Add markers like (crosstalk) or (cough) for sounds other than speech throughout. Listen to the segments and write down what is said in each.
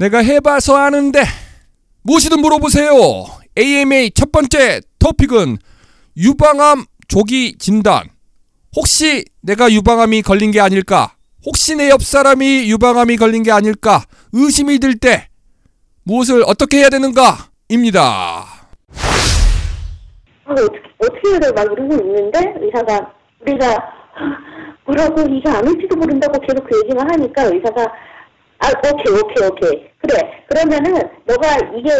내가 해봐서 아는데 무엇이든 물어보세요. AMA 첫 번째 토픽은 유방암 조기 진단. 혹시 내가 유방암이 걸린 게 아닐까? 혹시 내 옆 사람이 유방암이 걸린 게 아닐까? 의심이 들 때 무엇을 어떻게 해야 되는가? 입니다. 아, 어떻게, 해야 돼? 막 이러고 있는데, 의사가, 우리가, 뭐라고, 이게 안 올지도 모른다고 계속 그 얘기만 하니까, 의사가, 아, 오케이, 오케이, 오케이. 그래. 그러면은, 너가 이게,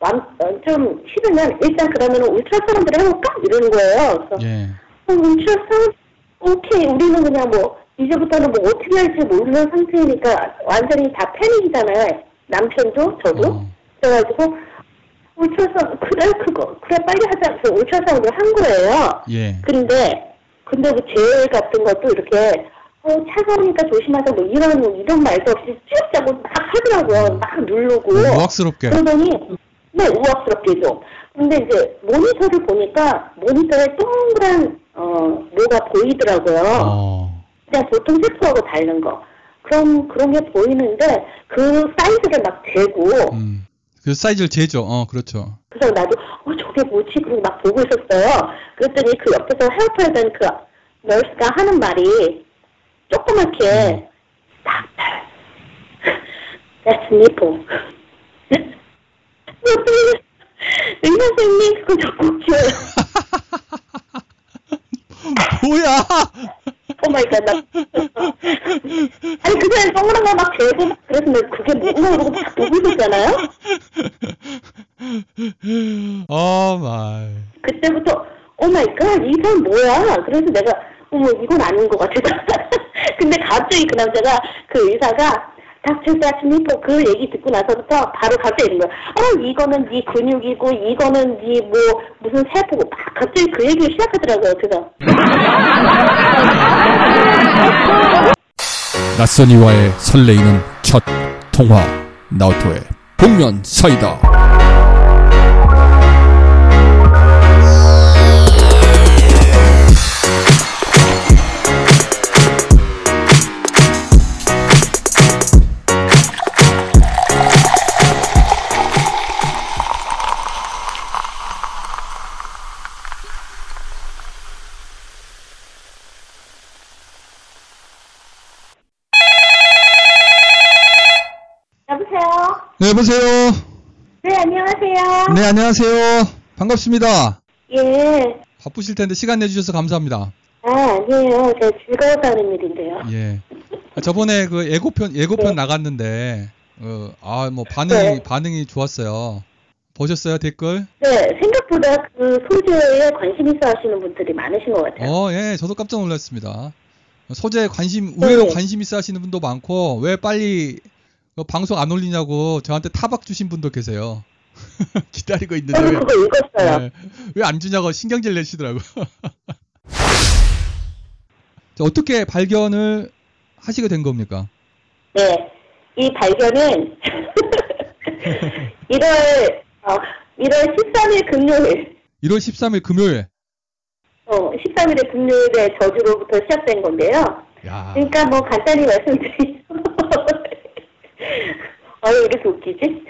완, 어, 좀 싫으면, 일단 그러면은 ultrasound를 해볼까? 이러는 거예요. 그래서, 예. 어, ultrasound, 오케이. 우리는 그냥 뭐, 이제부터는 뭐 어떻게 할지 모르는 상태니까, 완전히 다 패닉이잖아요. 남편도, 저도. 어. 그래가지고, ultrasound, 그래, 그거. 그래, 빨리 하자. 그래서 ultrasound를 한 거예요. 예. 근데, 근데 그 젤 같은 것도 이렇게, 어, 차가우니까 조심하자, 뭐 이런, 이런 말도 없이 쭉 짜고 막 하더라고요. 막 누르고. 우악스럽게. 그러더니, 네, 우악스럽게 좀. 근데 이제 모니터를 보니까 모니터에 동그란, 어, 뭐가 보이더라고요. 어. 그냥 보통 세포하고 다른 거. 그런, 그런 게 보이는데, 그 사이즈를 막 재고, 음. 그 사이즈를 재죠. 어, 그렇죠. 그래서 나도 어 저게 뭐지? 그리고 막 보고 있었어요. 그랬더니 그 옆에서 help하던 그 nurse가 하는 말이 조그맣게 Doctor, that's nipple 의사 선생님 그거 젖꼭지예요. (laughs) 뭐야? (laughs) Oh my god 나 아니 그냥 동그란 거막 재고 막 그래서 내가 그게 뭔가 이러고 막 보고 있었잖아요. (laughs) Oh, my. 그때부터 Oh my god 이 사람 뭐야? 그래서 내가 어머 이건 아닌 것 같아. 근데 갑자기 그 남자가 그 의사가 Doctor, that's nipple 그 얘기 듣고 나서부터 바로 갑자기 이런 거야. 어 이거는 네 근육이고 이거는 네 뭐 무슨 세포고 막 갑자기 그 얘기를 시작하더라고요. 그래서 (laughs) 낯선 이와의 설레이는 첫 통화 나우토의 복면 사이다. 네, 여보세요. 네 안녕하세요. 네, 안녕하세요. 반갑습니다. 예. 바쁘실 텐데 시간 내주셔서 감사합니다. 아 아니에요. 제가 즐거워서 하는 일인데요. 예. 아, 저번에 그 예고편 예고편 네. 나갔는데 어, 아, 뭐 반응이 네. 반응이 좋았어요. 보셨어요, 댓글? 네 생각보다 그 소재에 관심 있어 하시는 분들이 많으신 것 같아요. 어, 예. 저도 깜짝 놀랐습니다. 소재에 관심 의외로 네. 관심 있어 하시는 분도 많고 왜 빨리 그 방송 안 올리냐고 저한테 타박 주신 분도 계세요. (laughs) 기다리고 있는데 왜, 그거 읽었어요. 네. 왜안 주냐고 신경질 내시더라고요. (laughs) 자, 어떻게 발견을 하시게 된 겁니까? 네. 이 발견은 (laughs) 1월 어, 1월 13일 금요일 1월 13일 금요일. 어, 13일의 금요일에 저주로부터 시작된 건데요. 야. 그러니까 뭐 간단히 말씀드리면 아, 왜 이렇게 웃기지?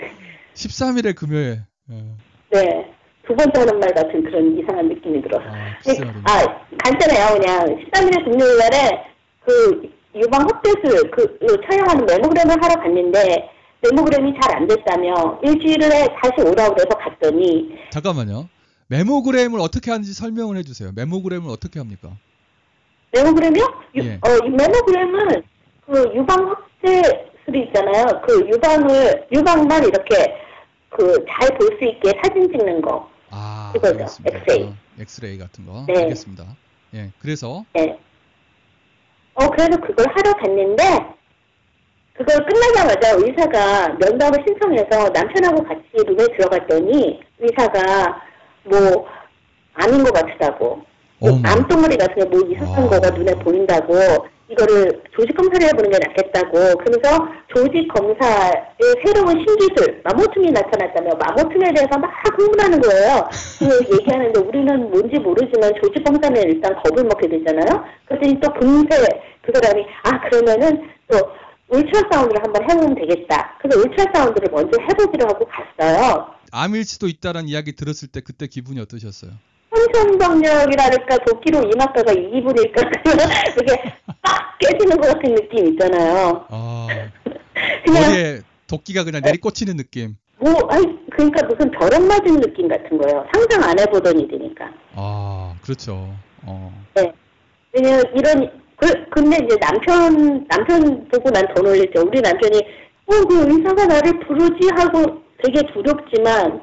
13일의 금요일. 예. 네. 두 번째 하는 말 같은 그런 이상한 느낌이 들어서. 아, 글쎄요. 아, 간단해요. 그냥 13일의 금요일 날에 그 유방 흡대술 그, 그 촬영하는 메모그램을 하러 갔는데 메모그램이 잘 안 됐다며 일주일에 다시 오라고 그래서 갔더니 잠깐만요. 메모그램을 어떻게 하는지 설명을 해주세요. 메모그램을 어떻게 합니까? 메모그램이요? 유, 예. 어, 이 메모그램은 그 유방 흡대 술이 있잖아요. 그 유방을 유방만 이렇게 그 잘 볼 수 있게 사진 찍는 거. 아, 그거죠. 알겠습니다. 엑스레이. 어, 엑스레이 같은 거. 네. 알겠습니다. 예, 그래서 네. 어, 그래서 그걸 하러 갔는데, 그걸 끝나자마자 의사가 면담을 신청해서 남편하고 같이 룸에 들어갔더니, 의사가 뭐, 아닌 것 같다고. 어머. 암덩어리 같은 게뭐 이상한 와. 거가 눈에 보인다고, 이거를 조직 검사를 해보는 게 낫겠다고. 그래서 조직 검사의 새로운 신기술, 마모툼이 나타났다며 마모툼에 대해서 막 흥분하는 거예요. 그 얘기하는데 우리는 뭔지 모르지만 조직 검사는 일단 겁을 먹게 되잖아요. 그랬더니 또 금세 그 사람이 아 그러면은 또 울트라사운드를 한번 해보면 되겠다. 그래서 울트라사운드를 먼저 해보기로 하고 갔어요. 암일 수도 있다라는 이야기 들었을 때 그때 기분이 어떠셨어요? 천천병력이라니까 도끼로 이마가가 이 기분일까 (laughs) 이렇게 빡 깨지는 것 같은 느낌 있잖아요. 아, (laughs) 그냥 머리에 도끼가 그냥 내리꽂히는 느낌. 뭐 아니 그러니까 무슨 벼락 맞은 느낌 같은 거예요. 상상 안 해보던 일이니까. 아, 그렇죠. 어. 네. 왜냐면 이런 그 근데 이제 남편 남편 보고 난 더 놀랬죠. 우리 남편이 어 그 의사가 나를 부르지 하고 되게 두렵지만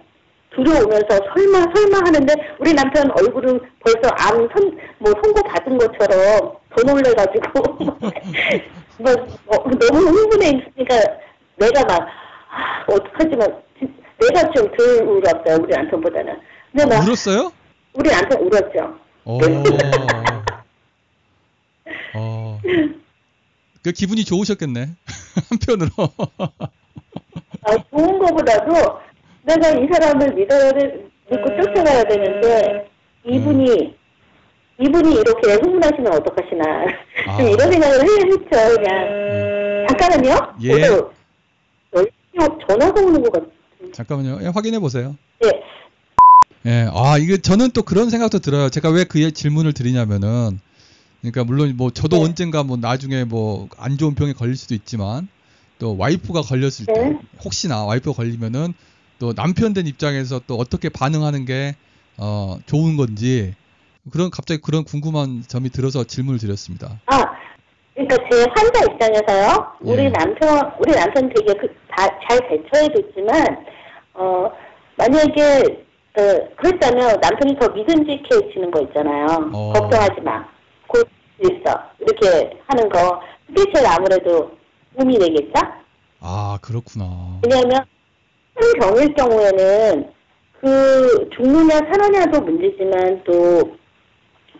두려우면서 설마 설마 하는데 우리 남편 얼굴은 벌써 암 선 뭐 선고 받은 것처럼 더 놀래가지고 막 어, 너무 흥분해 있으니까 내가 막 아, 어떡하지만 진- 내가 좀 덜 울었어요 우리 남편보다는. 근데 막 울었어요? 우리 남편 울었죠. 어. 어. 그 기분이 좋으셨겠네. (laughs) 한편으로. 아, 좋은 거보다도 내가 이 사람을 믿어야 돼, 믿고 쫓아가야 되는데 이분이 이분이 이렇게 흥분하시면 어떡하시나 아. 좀 이런 생각을 해- 했죠 그냥 잠깐만요. 예. 전화가 오는 것 같아요. 잠깐만요. 예, 확인해 보세요. 예. 예, 아, 이게 저는 또 그런 생각도 들어요. 제가 왜 그 질문을 드리냐면은, 그러니까 물론 뭐 저도 네. 언젠가 뭐 나중에 뭐 안 좋은 병에 걸릴 수도 있지만, 또 와이프가 걸렸을 때, 네. 혹시나 와이프가 걸리면은 또 남편 된 입장에서 또 어떻게 반응하는 게, 어, 좋은 건지, 그런, 갑자기 그런 궁금한 점이 들어서 질문을 드렸습니다. 아, 그러니까 제 환자 입장에서요. 우리 예. 남편, 우리 남편 되게 그, 다, 잘 대처해줬지만, 어, 만약에, 어, 그랬다면 남편이 더 믿음직해지는 거 있잖아요. 어. 걱정하지 마. 곧 있어. 이렇게 하는 거. 그게 제일 아무래도 도움이 되겠죠? 아, 그렇구나. 왜냐하면, 큰 병일 경우에는 그 죽느냐 살아냐도 문제지만 또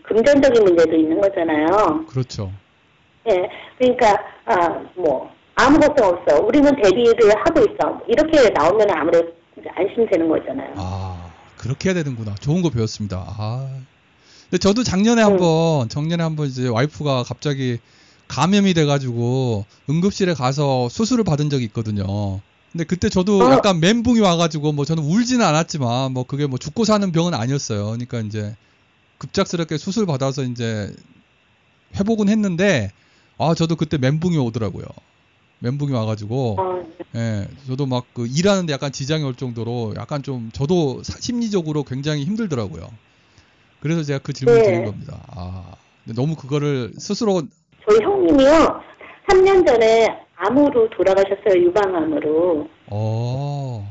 금전적인 문제도 있는 거잖아요. 그렇죠. 예, 그러니까 아 뭐 아무 걱정 없어. 우리는 대비를 하고 있어. 이렇게 나오면 아무래도 안심되는 거잖아요. 아, 그렇게 해야 되는구나. 좋은 거 배웠습니다. 아. 근데 저도 작년에 음. 한번, 작년에 한번 이제 와이프가 갑자기 감염이 돼가지고 응급실에 가서 수술을 받은 적이 있거든요. 근데 그때 저도 어. 약간 멘붕이 와가지고 뭐 저는 울지는 않았지만 뭐 그게 뭐 죽고 사는 병은 아니었어요. 그러니까 이제 급작스럽게 수술 받아서 이제 회복은 했는데 아 저도 그때 멘붕이 오더라고요. 멘붕이 와가지고 어, 예, 저도 막 그 일하는데 약간 지장이 올 정도로 약간 좀 저도 사- 심리적으로 굉장히 힘들더라고요. 그래서 제가 그 질문 을 네. 드린 겁니다. 아, 너무 그거를 스스로 저희 형님이요. 3년 전에 암으로 돌아가셨어요. 유방암으로. 어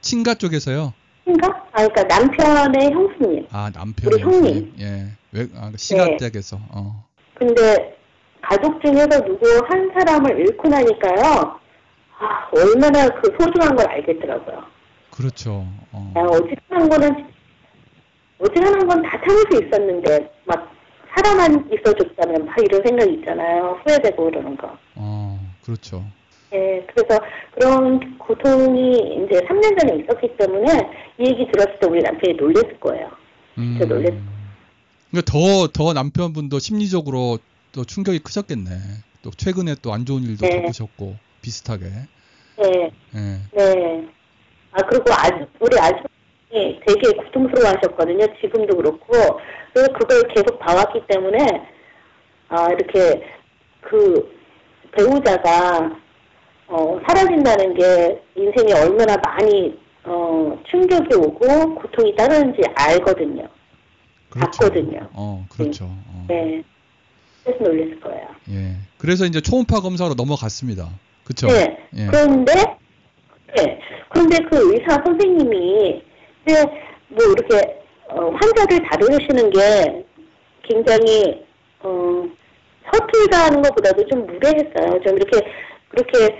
친가 쪽에서요. 인가? 아, 그러니까 남편의 형수님. 아 남편 우리 형님. 예, 왜 아, 시가 네. 댁에서 어. 근데 가족 중에서 누구 한 사람을 잃고 나니까요. 아, 얼마나 그 소중한 걸 알겠더라고요. 그렇죠. 어. 야, 어지간한 거는, 어지간한 건 다 참을 수 있었는데, 막, 사람만 있어줬다면, 막 이런 생각이 있잖아요. 후회되고 그러는 거. 어, 그렇죠. 예, 그래서 그런 고통이 이제 3년 전에 있었기 때문에, 이 얘기 들었을 때 우리 남편이 놀랬을 거예요. 음. 진짜 놀랬- 그러니까 더, 더 남편분도 심리적으로 또 충격이 크셨겠네. 또 최근에 또 안 좋은 일도 네. 겪으셨고 비슷하게. 예, 예. 네. 아, 그리고 아주, 우리 아주머니 되게 고통스러워 하셨거든요. 지금도 그렇고. 그래서 그걸 계속 봐왔기 때문에, 아, 이렇게, 그, 배우자가, 어, 사라진다는 게 인생에 얼마나 많이, 어, 충격이 오고 고통이 따르는지 알거든요. 그렇죠. 봤거든요. 어, 그렇죠. 어. 네. 그래서 놀랬을 거예요. 예. 그래서 이제 초음파 검사로 넘어갔습니다. 그쵸? 네. 예. 그런데, 네. 그런데 그 의사 선생님이, 이제 뭐 이렇게, 어, 환자를 다루시는 게 굉장히, 어, 서툴다는 것보다도 좀 무례했어요. 좀 이렇게, 그렇게,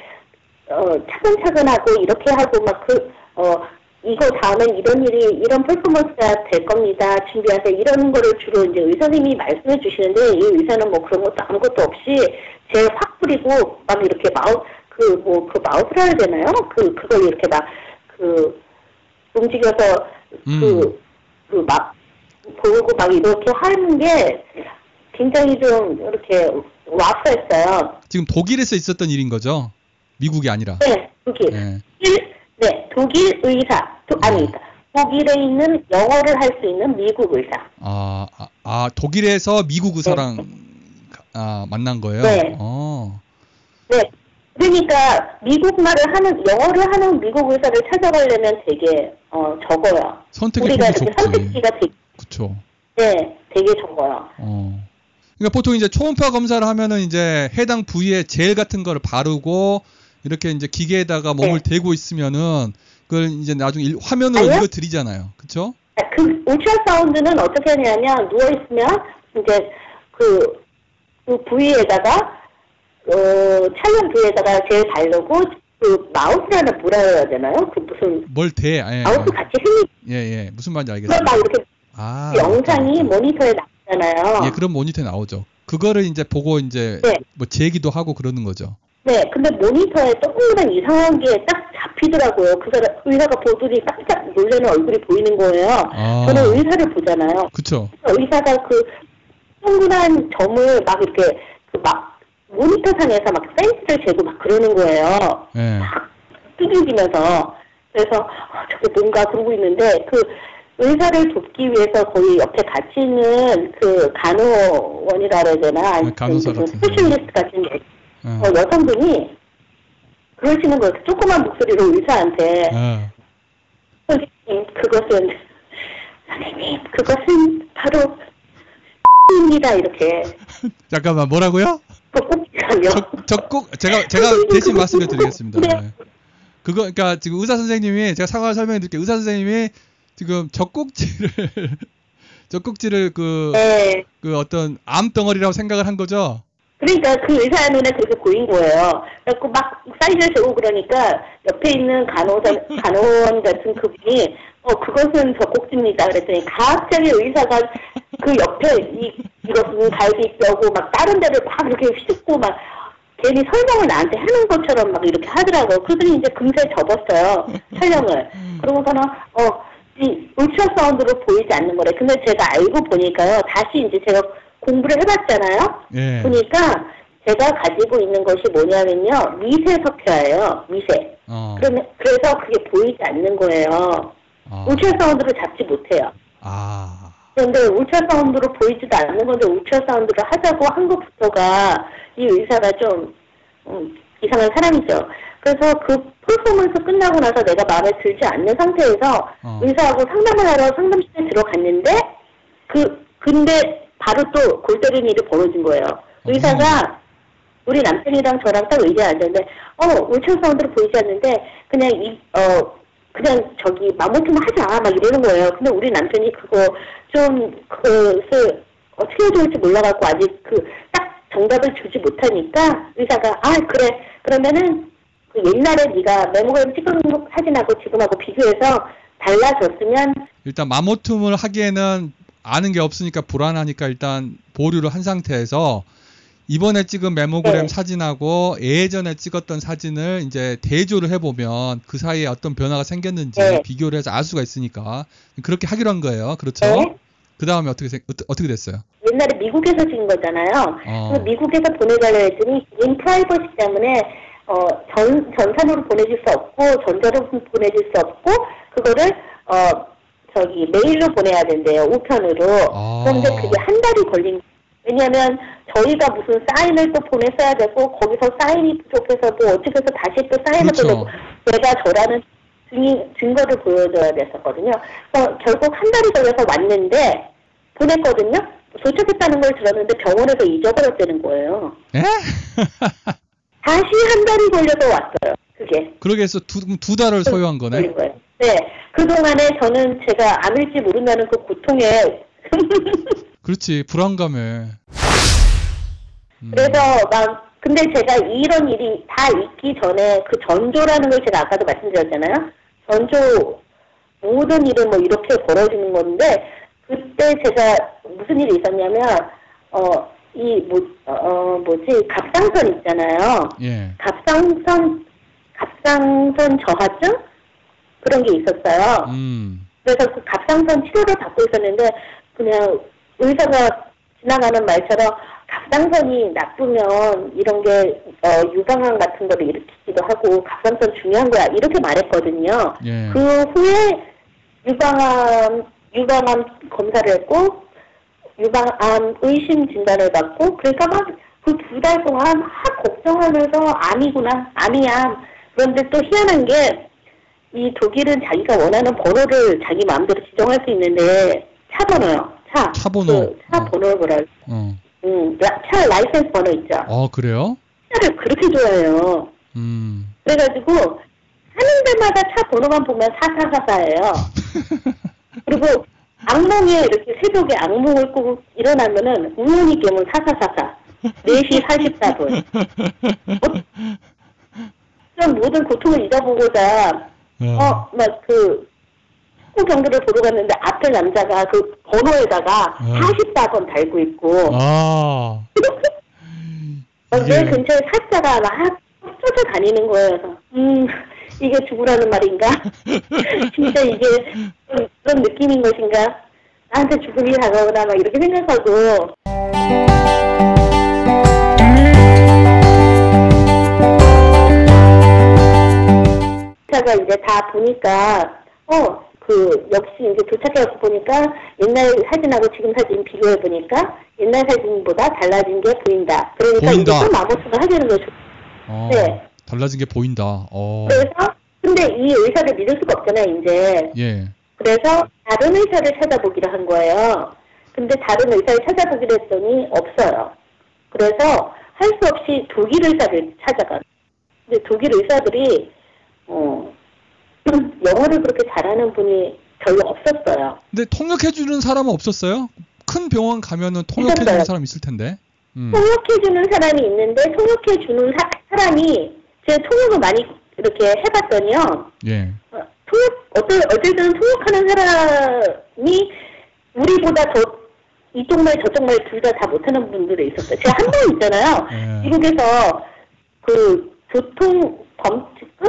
어, 차근차근하고 이렇게 하고 막 그, 어, 이거 다음엔 이런 일이, 이런 퍼포먼스가 될 겁니다. 준비하세요. 이런 거를 주로 이제 의사 선생님이 말씀해 주시는데, 이 의사는 뭐 그런 것도 아무것도 없이 제일 확 뿌리고, 막 이렇게 마우, 그, 뭐, 그 마우스라 해야 되나요? 그, 그걸 이렇게 막, 그, 움직여서, 음. 그, 그 막, 보고 막 이렇게 하는 게 굉장히 좀 이렇게 와서 했어요. 지금 독일에서 있었던 일인 거죠? 미국이 아니라. 네, 독일. 네. 독일, 네, 독일 의사. 도, 아니, 독일에 있는 영어를 할 수 있는 미국 의사. 아, 아, 아, 독일에서 미국 의사랑 아, 만난 거예요? 네. 어. 네. 그러니까 미국 말을 하는 영어를 하는 미국 의사를 찾아가려면 되게 어 적어요. 우리가 폭이 이렇게 좁지. 선택지가 되게 그쵸. 네, 되게 적어요. 어. 그러니까 보통 이제 초음파 검사를 하면은 이제 해당 부위에 젤 같은 거를 바르고 이렇게 이제 기계에다가 몸을 네. 대고 있으면은 그걸 이제 나중에 일- 화면으로 아니요? 읽어 드리잖아요. 그쵸? 그 울트라사운드는 어떻게 하냐면 누워 있으면 이제 그, 그 부위에다가 어 촬영 부위에다가 젤 바르고 그 마우스라는 뭐라 해야 되나요? 그 무슨 뭘 대? 예, 마우스 같이 흔히 예, 예. 무슨 말인지 그걸 알겠습니다. 막 이렇게 아. 영상이 모니터에 나 오잖아요. 예, 그런 모니터에 나오죠. 그거를 이제 보고 이제 네. 뭐 제기도 하고 그러는 거죠. 네, 근데 모니터에 조금만 이상한 게 딱 잡히더라고요. 그 사람, 의사가 보더니 깜짝 놀라는 얼굴이 보이는 거예요. 아. 저는 의사를 보잖아요. 그쵸? 의사가 그 동그란 점을 막 이렇게 그 막 모니터상에서 막 사이즈를 재고 막 그러는 거예요. 예. 막 두들기면서 그래서 어, 저게 뭔가 그러고 있는데 그 의사를 돕기 위해서 거의 옆에 같이 있는 그 간호원이라 그래야 되나 아니면 네, 간호사 무슨 같은 specialist 같은 예. 어, 여성분이 그러시는 거예요. 조그만 목소리로 의사한테 예. 선생님 그것은 선생님 그것은 바로 입니다 이렇게 (laughs) 잠깐만 뭐라고요? 적국 제가 제가 대신 말씀을 드리겠습니다. 네. 그거 그러니까 지금 의사 선생님이 제가 상황을 설명해 드릴게요. 의사 선생님이 지금 젖꼭지를 (laughs) 젖꼭지를 그, 네. 그 어떤 암 덩어리라고 생각을 한 거죠. 그러니까 그 의사 눈에 그렇게 보인 거예요. 그래갖고 막 사이즈를 재고 그러니까 옆에 있는 간호사, 간호원 같은 그분이 어 그것은 젖꼭지입니다. 그랬더니 갑자기 의사가 그 옆에 이 이것은 갈비뼈고 막 다른 데를 막 이렇게 휘젓고 막 괜히 설명을 나한테 하는 것처럼 막 이렇게 하더라고요. 그들이 이제 금세 접었어요 촬영을. 그러고서는 어이 울트라사운드로 보이지 않는 거래. 근데 제가 알고 보니까요. 다시 이제 제가 공부를 해봤잖아요. 예. 보니까 제가 가지고 있는 것이 뭐냐면요 미세 석회예요 미세 어. 그러면 그래서 그게 보이지 않는 거예요 아. 울트라사운드로 잡지 못해요 아. 그런데 울트라사운드로 보이지도 않는 건데 울트라사운드를 하자고 한 것부터가 이 의사가 좀 음, 이상한 사람이죠 그래서 그 퍼포먼스 끝나고 나서 내가 마음에 들지 않는 상태에서 어. 의사하고 상담을 하러 상담실에 들어갔는데 그 근데 바로 또 골 때리는 일이 벌어진 거예요. 의사가 우리 남편이랑 저랑 딱 의자에 앉았는데 어 울트라사운드로 보이지 않는데 그냥 이 어 그냥 저기 마모툼 하자 막 이러는 거예요. 근데 우리 남편이 그거 좀 그것을 어떻게 해야 될지 몰라갖고 아직 그 딱 정답을 주지 못하니까 의사가 아 그래 그러면은 그 옛날에 네가 메모그램 찍은 사진하고 지금하고 비교해서 달라졌으면 일단 마모툼을 하기에는 아는 게 없으니까 불안하니까 일단 보류를 한 상태에서 이번에 찍은 메모그램 네. 사진하고 예전에 찍었던 사진을 이제 대조를 해보면 그 사이에 어떤 변화가 생겼는지 네. 비교를 해서 알 수가 있으니까 그렇게 하기로 한 거예요. 그렇죠? 네. 그 다음에 어떻게 어떻게 됐어요? 옛날에 미국에서 찍은 거잖아요. 어. 미국에서 보내달라 했더니 개인 프라이버시 때문에 어, 전, 전산으로 보내줄 수 없고 전자로 보내줄 수 없고 그거를 어, 저기 메일로 보내야 된대요. 우편으로. 아. 그런데 그게 한 달이 걸린 왜냐하면 저희가 무슨 사인을 또 보냈어야 되고 거기서 사인이 부족해서 뭐 어떻게 해서 다시 또 사인을 그렇죠. 보내고 내가 저라는 증인, 증거를 보여줘야 됐었거든요. 그래서 결국 한 달이 걸려서 왔는데 보냈거든요. 도착했다는 걸 들었는데 병원에서 잊어버렸다는 거예요. 예? (laughs) 다시 한 달이 걸려서 왔어요. 그게. 그러게 해서 두, 두 달을 소요한 거네. 네. 그동안에 저는 제가 암일지 모른다는 그 고통에 (laughs) 그렇지 불안감에. 음. 그래서 막 근데 제가 이런 일이 다 있기 전에 그 전조라는 걸 제가 아까도 말씀드렸잖아요. 전조 모든 일은 뭐 이렇게 벌어지는 건데 그때 제가 무슨 일이 있었냐면 어 이 뭐 어, 뭐지 갑상선 있잖아요. 예. 갑상선 갑상선 저하증 그런 게 있었어요. 음. 그래서 그 갑상선 치료를 받고 있었는데 그냥 의사가 지나가는 말처럼 갑상선이 나쁘면 이런 게 어, 유방암 같은 거를 일으키기도 하고 갑상선 중요한 거야 이렇게 말했거든요. 예. 그 후에 유방암 유방암 검사를 했고 유방암 의심 진단을 받고 그러니까 막 그 두 달 동안 막 걱정하면서 암이구나 암이야 그런데 또 희한한 게 이 독일은 자기가 원하는 번호를 자기 마음대로 지정할 수 있는데 차 번호요 차 차 번호. 그 차 어. 번호 뭐라 어. 음, 라- 차 라이센스 번호 있죠 어, 그래요? 차를 그렇게 좋아해요 음. 그래가지고 하는 데마다 차 번호만 보면 4444예요. (laughs) 그리고 악몽에 이렇게 새벽에 악몽을 꾸고 일어나면은 우연히 깨면 4444. 4시 44분. 좀 모든 고통을 잊어보고자 어, 막 그, 축구 경기를 보러 갔는데 앞에 남자가 그 번호에다가 어. 44번 달고 있고 아. (laughs) 어, 내 근처에 사자가 막 쫓아다니는 거예요. 그래서, 음, 이게 죽으라는 말인가? (laughs) 진짜 이게 좀 그런 느낌인 것인가? 나한테 죽음이 다가오나 막 이렇게 생각하고 차가 이제 다 보니까 어 그 역시 이제 도착해서 보니까 옛날 사진하고 지금 사진 비교해 보니까 옛날 사진보다 달라진 게 보인다. 그러니까 보인다. 이제 또 마모스가 하자는 거죠. 어. 네. 달라진 게 보인다. 어. 그래서 근데 이 의사를 믿을 수가 없잖아요, 이제. 예. 그래서 다른 의사를 찾아보기로 한 거예요. 근데 다른 의사를 찾아보기로 했더니 없어요. 그래서 할 수 없이 독일 의사를 찾아가. 근데 독일 의사들이 어 (clears throat) 영어를 그렇게 잘하는 분이 별로 없었어요. 근데 통역해주는 사람은 없었어요? 큰 병원 가면은 통역해주는. 사람 있을 텐데. 음. 통역해주는 사람이 있는데 통역해주는 사, 사람이 제가 통역을 많이 이렇게 해봤더니요. 예. 어, 통역, 어떨, 어쨌든 통역하는 사람이 우리보다 더 이쪽 말 저쪽 말 둘 다 다 못하는 분들이 있었어요. 제가 한 번 있잖아요. 예. 미국에서 그 교통 범칙금?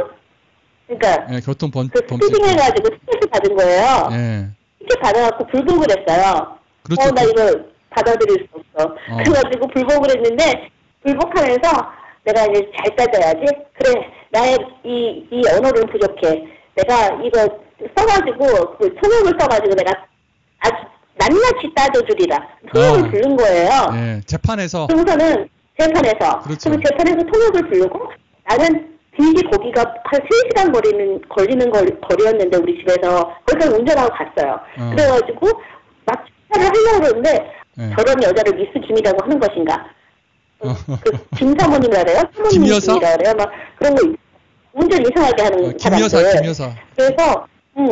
그러니까 예, 교통 번, 그 범칙. speeding 해가지고 티켓을 받은 거예요. 예. 티켓 받아갖고 불복을 했어요. 그렇죠. 어, 나 이거 받아들일 수 없어. 어. 그래가지고 불복을 했는데, 불복하면서 내가 이제 잘 따져야지. 그래, 나의 이, 이 언어는 부족해. 내가 이거 써가지고, 그 통역을 써가지고 내가 아주 낱낱이 따져주리라. 통역을 어. 부른 거예요. 예. 재판에서. 그러고서는 재판에서. 그렇죠. 럼 재판에서 통역을 부르고 나는 길게 거기가 한 3시간 거리는, 걸리는 걸, 거리 였는데 우리 집에서 거기까지 운전하고 갔어요. 어. 그래가지고 막 축사를 하려고 그러는데 예. 저런 여자를 미스 김이라고 하는 것인가. 어, 어. 그 김사모님이라 그래요? 김 여사? 사모님이라 그래요? 막 그런 거 있- 운전 이상하게 하는 어, 김 사람들. 여사, 김 여사. 그래서 음,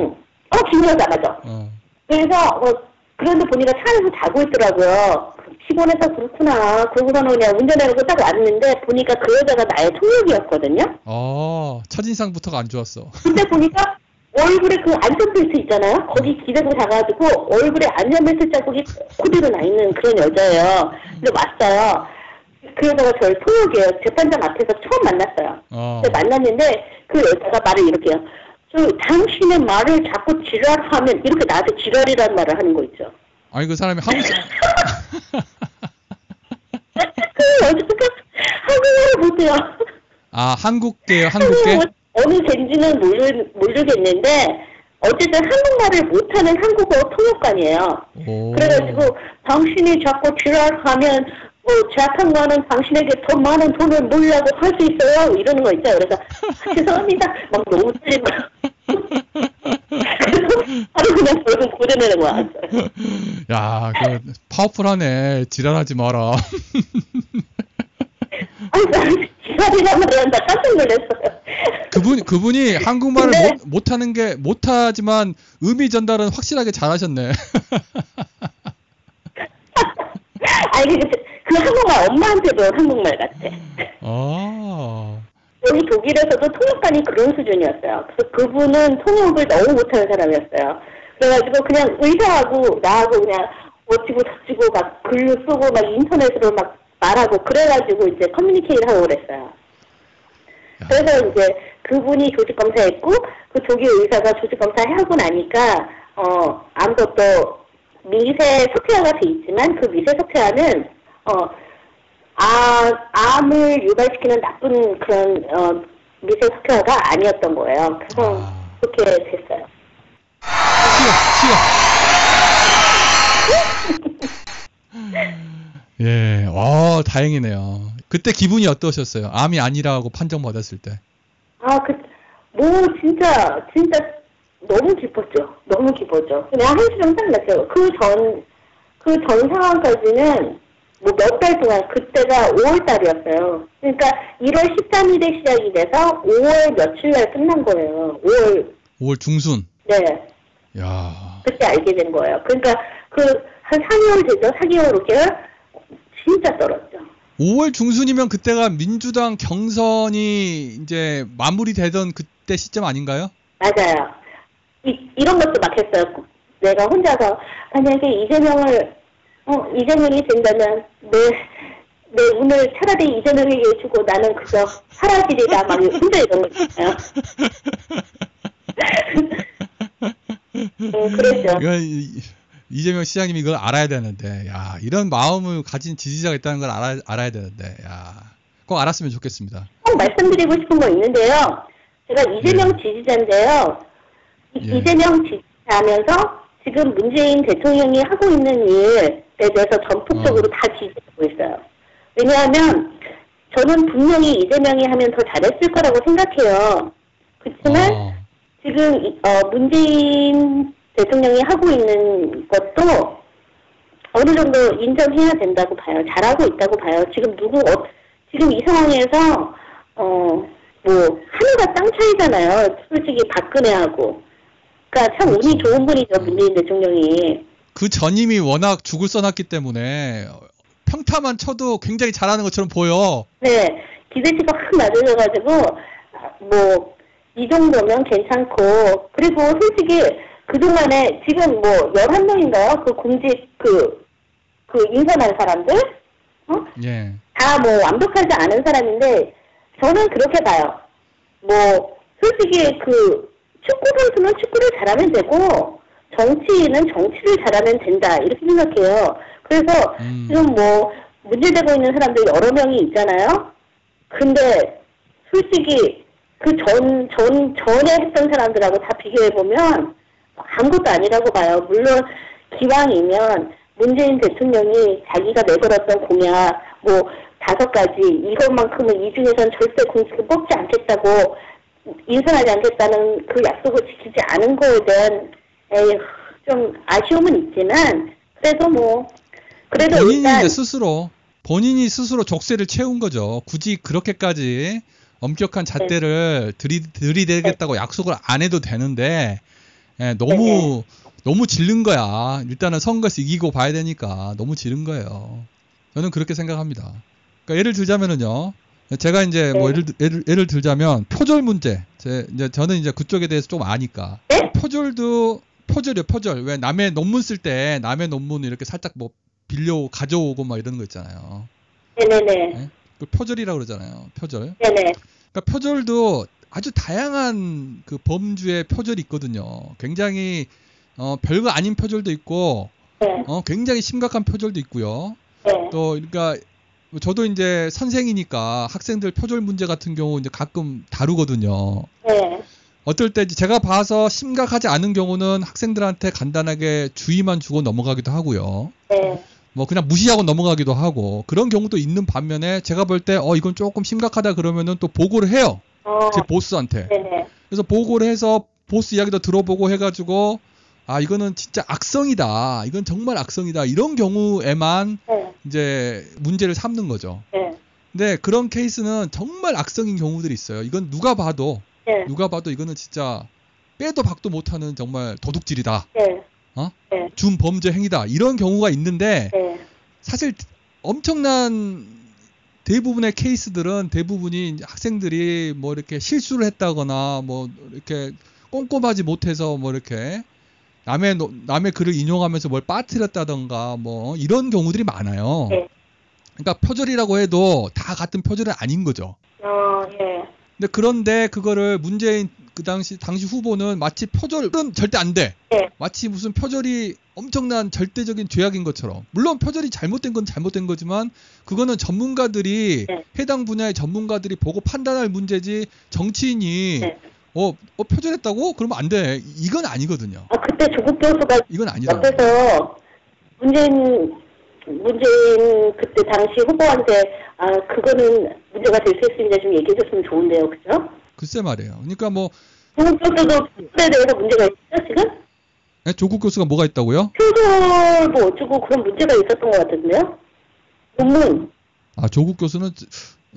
어 김여사 맞아. 어. 그래서 어, 그런데 보니까 차 안에서 자고 있더라고요. 피곤해서 그렇구나. 그러고서는 그냥 운전해서 딱 왔는데 보니까 그 여자가 나의 통역이었거든요. 어, 첫인상부터가 안 좋았어. 근데 보니까 얼굴에 그 안전벨트 있잖아요. 거기 기대고 자가지고 얼굴에 안전벨트 자국이 그대로 나 있는 그런 여자예요. 근데 왔어요. 그 여자가 저를 통역이에요. 재판장 앞에서 처음 만났어요. 어. 만났는데 그 여자가 말을 이렇게 해요. 저 당신의 말을 자꾸 지랄하면 이렇게 나한테 지랄이라는 말을 하는 거 있죠. 아니 그 사람이 한국 사- (laughs) 그 여자가 한국어를 못해요. 아 한국계 한국어 어느 젠지는 모르, 모르겠는데 어쨌든 한국말을 못하는 한국어 통역관이에요. 오. 그래가지고 당신이 자꾸 지랄하면 뭐 재판관은 당신에게 더 많은 돈을 물라고 할 수 있어요 이러는 거 있죠. 그래서 아, 죄송합니다. 막 너무. 그래서 바로 (laughs) 그냥 결국 고려내는 거야. 야, 그 파워풀하네. 지랄하지 마라. (laughs) 아니 나는 지랄이란 말을 한다 깜짝 놀랐어요. 그분 그분이 한국말을 근데- 못 못하는 게 못하지만 의미 전달은 확실하게 잘하셨네. (laughs) 아니 그, 그 한국말 엄마한테도 한국말 같아. 아. 여기 독일에서도 통역관이 그런 수준이었어요. 그래서 그분은 통역을 너무 못하는 사람이었어요. 그래가지고 그냥 의사하고 나하고 그냥 어찌고 저찌고 막 글로 쓰고 막 인터넷으로 막 말하고 그래가지고 이제 커뮤니케이를 하고 그랬어요. 야. 그래서 이제 그분이 조직 검사했고 그 독일 의사가 조직 검사하고 나니까 어 아무것도 미세 석회화가 돼 있지만 그 미세 석회화는 어 아, 암을 유발시키는 나쁜 그런, 어, 미세 스퀘어가 아니었던 거예요. 그래서 아. 그렇게 됐어요. 치워, (laughs) 치워. 예, 와, 다행이네요. 그때 기분이 어떠셨어요? 암이 아니라고 판정받았을 때. 아, 그, 뭐, 진짜, 진짜, 너무 기뻤죠. 너무 기뻤죠. 그냥 한시름 딱 났어요. 그 전, 그 전 상황까지는, 뭐, 몇 달 동안, 그때가 5월 달이었어요. 그러니까, 1월 13일에 시작이 돼서, 5월 며칠 날 끝난 거예요. 5월, 5월 중순. 네. 야, 그때 알게 된 거예요. 그러니까, 그, 한 4개월 되죠? 4개월, 5개월? 진짜 떨었죠. 5월 중순이면 그때가 민주당 경선이 이제 마무리되던 그때 시점 아닌가요? 맞아요. 이, 이런 것도 막 했어요. 내가 혼자서 만약에 이재명을 어 이재명이 된다면 내 내 운을 차라리 이재명에게 주고 나는 그저 사라지리라 막 혼자 이런 거 있어요. 음, 그랬죠. 이재명 시장님이 이걸 알아야 되는데, 야, 이런 마음을 가진 지지자가 있다는 걸 알아, 알아야 되는데, 야, 꼭 알았으면 좋겠습니다. 꼭 말씀드리고 싶은 거 있는데요. 제가 이재명 지지자인데요. 이- 예. 이재명 지지자면서 지금 문재인 대통령이 하고 있는 일에 대해서 전폭적으로 어. 다 지지하고 있어요. 왜냐하면 저는 분명히 이재명이 하면 더 잘했을 거라고 생각해요. 그렇지만 어, 지금 이- 어, 문재인 대통령이 하고 있는 것도 어느 정도 인정해야 된다고 봐요. 잘하고 있다고 봐요. 지금 누구 어, 지금 이 상황에서 어 뭐 하늘과 땅 차이잖아요. 솔직히 박근혜하고. 그러니까 참 운이 그렇죠. 좋은 분이죠 문재인 대통령이. 그 전임이 워낙 죽을 써놨기 때문에 평타만 쳐도 굉장히 잘하는 것처럼 보여. 네 기대치가 확 낮아져가지고 뭐 이 정도면 괜찮고 그리고 솔직히 그 동안에 지금 뭐 11명인가요? 그 공직 그, 그 인선한 사람들? 어? 예. 다 뭐 완벽하지 않은 사람인데 저는 그렇게 봐요. 뭐 솔직히 그 축구 선수는 축구를 잘하면 되고 정치인은 정치를 잘하면 된다 이렇게 생각해요. 그래서 음. 지금 뭐 문제되고 있는 사람들 여러 명이 있잖아요. 근데 솔직히 그 전, 전, 전 에 했던 사람들하고 다 비교해 보면 아무것도 아니라고 봐요. 물론 기왕이면 문재인 대통령이 자기가 내걸었던 공약 뭐 다섯 가지 이것만큼은 이 중에선 절대 공직을 뽑지 않겠다고 인선하지 않겠다는 그 약속을 지키지 않은 거에 대한 좀 아쉬움은 있지만 그래도 뭐 그래도 본인이 일단 이제 스스로 본인이 스스로 족쇄를 채운 거죠. 굳이 그렇게까지 엄격한 잣대를 들이 들이대겠다고 약속을 안 해도 되는데 예, 너무 네네. 너무 질른 거야. 일단은 선거에서 이기고 봐야 되니까 너무 질른 거예요. 저는 그렇게 생각합니다. 그러니까 예를 들자면은요. 제가 이제 뭐 네. 예를, 들- 예를 예를 들자면 표절 문제. 제 이제 저는 이제 그쪽에 대해서 좀 아니까. 네? 표절도 표절이요, 표절. 왜 남의 논문 쓸 때 남의 논문 이렇게 살짝 뭐 빌려 가져오고 막 이러는 거 있잖아요. 네네 네 그 표절이라고 그러잖아요. 표절. 네네 그러니까 표절도 아주 다양한 그 범주의 표절이 있거든요. 굉장히 어 별거 아닌 표절도 있고 네, 어 굉장히 심각한 표절도 있고요. 네. 또 그러니까 저도 이제 선생이니까 학생들 표절 문제 같은 경우 이제 가끔 다루거든요. 네. 어떨 때 제가 봐서 심각하지 않은 경우는 학생들한테 간단하게 주의만 주고 넘어가기도 하고요. 네. 뭐 그냥 무시하고 넘어가기도 하고 그런 경우도 있는 반면에 제가 볼 때 어 이건 조금 심각하다 그러면은 또 보고를 해요. 어, 제 보스한테. 네네. 그래서 보고를 해서 보스 이야기도 들어보고 해가지고 아 이거는 진짜 악성이다. 이건 정말 악성이다. 이런 경우에만 네. 이제 문제를 삼는 거죠. 네. 근데 그런 케이스는 정말 악성인 경우들이 있어요. 이건 누가 봐도 네. 누가 봐도 이거는 진짜 빼도 박도 못하는 정말 도둑질이다. 네. 어? 네. 준범죄 행위다. 이런 경우가 있는데 네. 사실 엄청난 대부분의 케이스들은 대부분이 학생들이 뭐 이렇게 실수를 했다거나 뭐 이렇게 꼼꼼하지 못해서 뭐 이렇게 남의 노- 남의 글을 인용하면서 뭘 빠뜨렸다던가 뭐 이런 경우들이 많아요. 네. 그러니까 표절이라고 해도 다 같은 표절은 아닌 거죠. 어, 예. 근데 그런데 그거를 문재인 그 당시 당시 후보는 마치 표절은 절대 안 돼. 네. 마치 무슨 표절이 엄청난 절대적인 죄악인 것처럼. 물론 표절이 잘못된 건 잘못된 거지만 그거는 전문가들이 네. 해당 분야의 전문가들이 보고 판단할 문제지 정치인이 네. 어, 어 표절했다고? 그러면 안 돼. 이건 아니거든요. 아, 그때 조국 교수가 이건 아니잖아. 옆에서 문재인 문재인 그때 당시 후보한테 아 그거는 문제가 될 수 있으니까 좀 얘기해줬으면 좋은데요, 그죠? 글쎄 말이에요. 그러니까 뭐 조국 교수도 그에 대해서 문제가 있죠 지금? 예, 조국 교수가 뭐가 있다고요? 표절 뭐 어쩌고 그런 문제가 있었던 것 같은데요? 논문 아 조국 교수는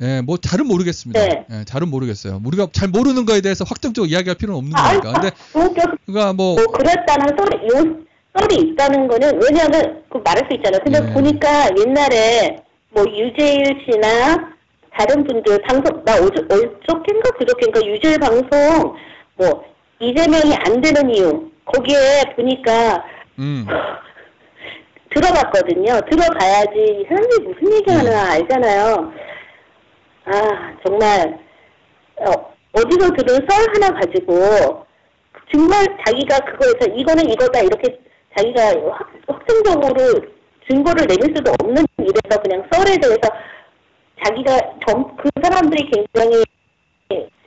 예, 뭐 잘은 모르겠습니다. 네. 예, 잘은 모르겠어요. 우리가 잘 모르는 거에 대해서 확정적으로 이야기할 필요는 없는 아, 거니까. 근데 교수 그러니까 뭐 뭐 그랬다는 소리 요 썰이 있다는 거는 왜냐하면 그 말할 수 있잖아요. 근데 네. 보니까 옛날에 뭐 유재일 씨나 다른 분들 방송 나 어저 어저께인가 그저께인가 유재일 방송 뭐 이재명이 안 되는 이유 거기에 보니까 음. (laughs) 들어봤거든요. 들어봐야지 이 사람들이 무슨 얘기하나 알잖아요. 아 정말 어, 어디서 들은 썰 하나 가지고 정말 자기가 그거에서 이거는 이거다 이렇게 자기가 확, 확정적으로 증거를 내밀 수도 없는 일에서 그냥 썰에 대해서 자기가 점, 그 사람들이 굉장히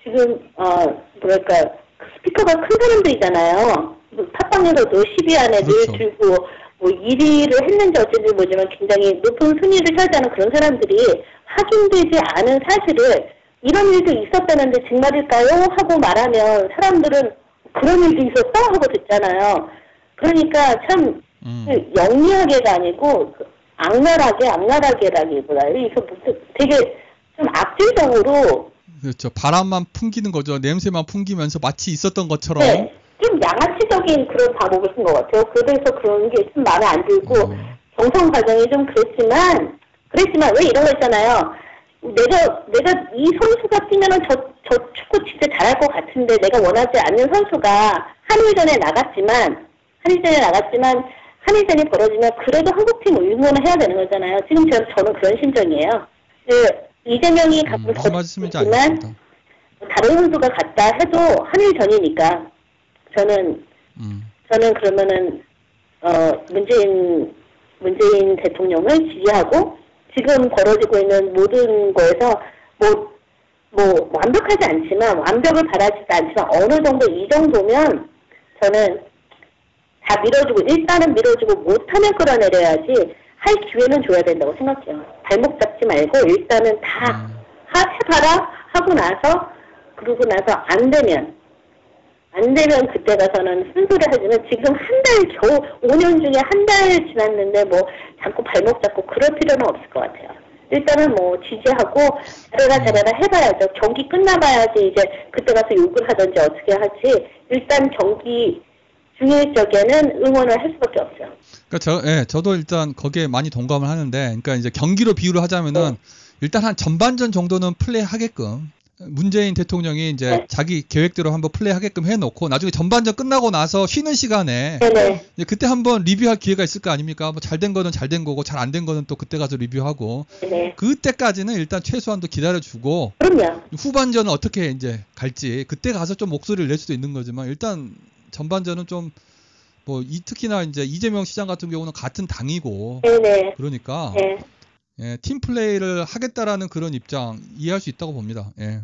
지금 어 뭐랄까 그 스피커가 큰 사람들이잖아요. 뭐 팟빵에서도 10위 안에 늘 그렇죠. 들고 뭐 1위를 했는지 어쩐지 모르지만 굉장히 높은 순위를 차지하는 그런 사람들이 확인되지 않은 사실을 이런 일도 있었다는데 정말일까요? 하고 말하면 사람들은 그런 일도 있었어? 하고 듣잖아요. 그러니까 참 음. 그 영리하게가 아니고 그 악랄하게 악랄하게라기보다 이거 무슨 되게 좀 악질적으로 그렇죠. 바람만 풍기는 거죠. 냄새만 풍기면서 마치 있었던 것처럼. 네, 좀 양아치적인 그런 방법을 쓴 것 같아요. 그래서 그런 게 좀 마음에 안 들고 어. 정성 과정이 좀 그랬지만 그랬지만 왜 이런 거 있잖아요. 내가 내가 이 선수가 뛰면은 저, 저 축구 진짜 잘할 것 같은데 내가 원하지 않는 선수가 한일 전에 나갔지만 한일전에 나갔지만 한일전이 벌어지면 그래도 한국팀 응원을 해야 되는 거잖아요. 지금 저, 저는 그런 심정이에요. 그 이재명이 음, 가끔 거짓지만 알겠습니다. 다른 선수가 갔다 해도 한일전이니까 저는 음. 저는 그러면은 어 문재인 문재인 대통령을 지지하고 지금 벌어지고 있는 모든 거에서 뭐 뭐 완벽하지 않지만 완벽을 바라지도 않지만 어느 정도 이 정도면 저는 다 밀어주고 일단은 밀어주고 못하면 끌어내려야지 할 기회는 줘야 된다고 생각해요. 발목 잡지 말고 일단은 다 음. 하, 해봐라 하고 나서 그러고 나서 안 되면 안 되면 그때 가서는 순소리 하지만 지금 한 달 겨우 5년 중에 한 달 지났는데 뭐 자꾸 발목 잡고 그럴 필요는 없을 것 같아요. 일단은 뭐 지지하고 잘해라 잘해라 해봐야죠. 경기 끝나봐야지 이제 그때 가서 욕을 하든지 어떻게 하지. 일단 경기 중일 적에는 응원을 할 수밖에 없죠. 그러니까 저, 예, 저도 일단 거기에 많이 동감을 하는데, 그러니까 이제 경기로 비유를 하자면은 네. 일단 한 전반전 정도는 플레이하게끔 문재인 대통령이 이제 네. 자기 계획대로 한번 플레이하게끔 해놓고 나중에 전반전 끝나고 나서 쉬는 시간에 네네. 이제 그때 한번 리뷰할 기회가 있을 거 아닙니까? 뭐 잘 된 거는 잘 된 거고 잘 안 된 거는 또 그때 가서 리뷰하고 네네. 그때까지는 일단 최소한도 기다려주고 그럼요. 후반전은 어떻게 이제 갈지 그때 가서 좀 목소리를 낼 수도 있는 거지만 일단 전반전은 좀 뭐 특히나 이제 이재명 시장 같은 경우는 같은 당이고 네네. 그러니까 네. 예, 팀 플레이를 하겠다라는 그런 입장 이해할 수 있다고 봅니다. 예.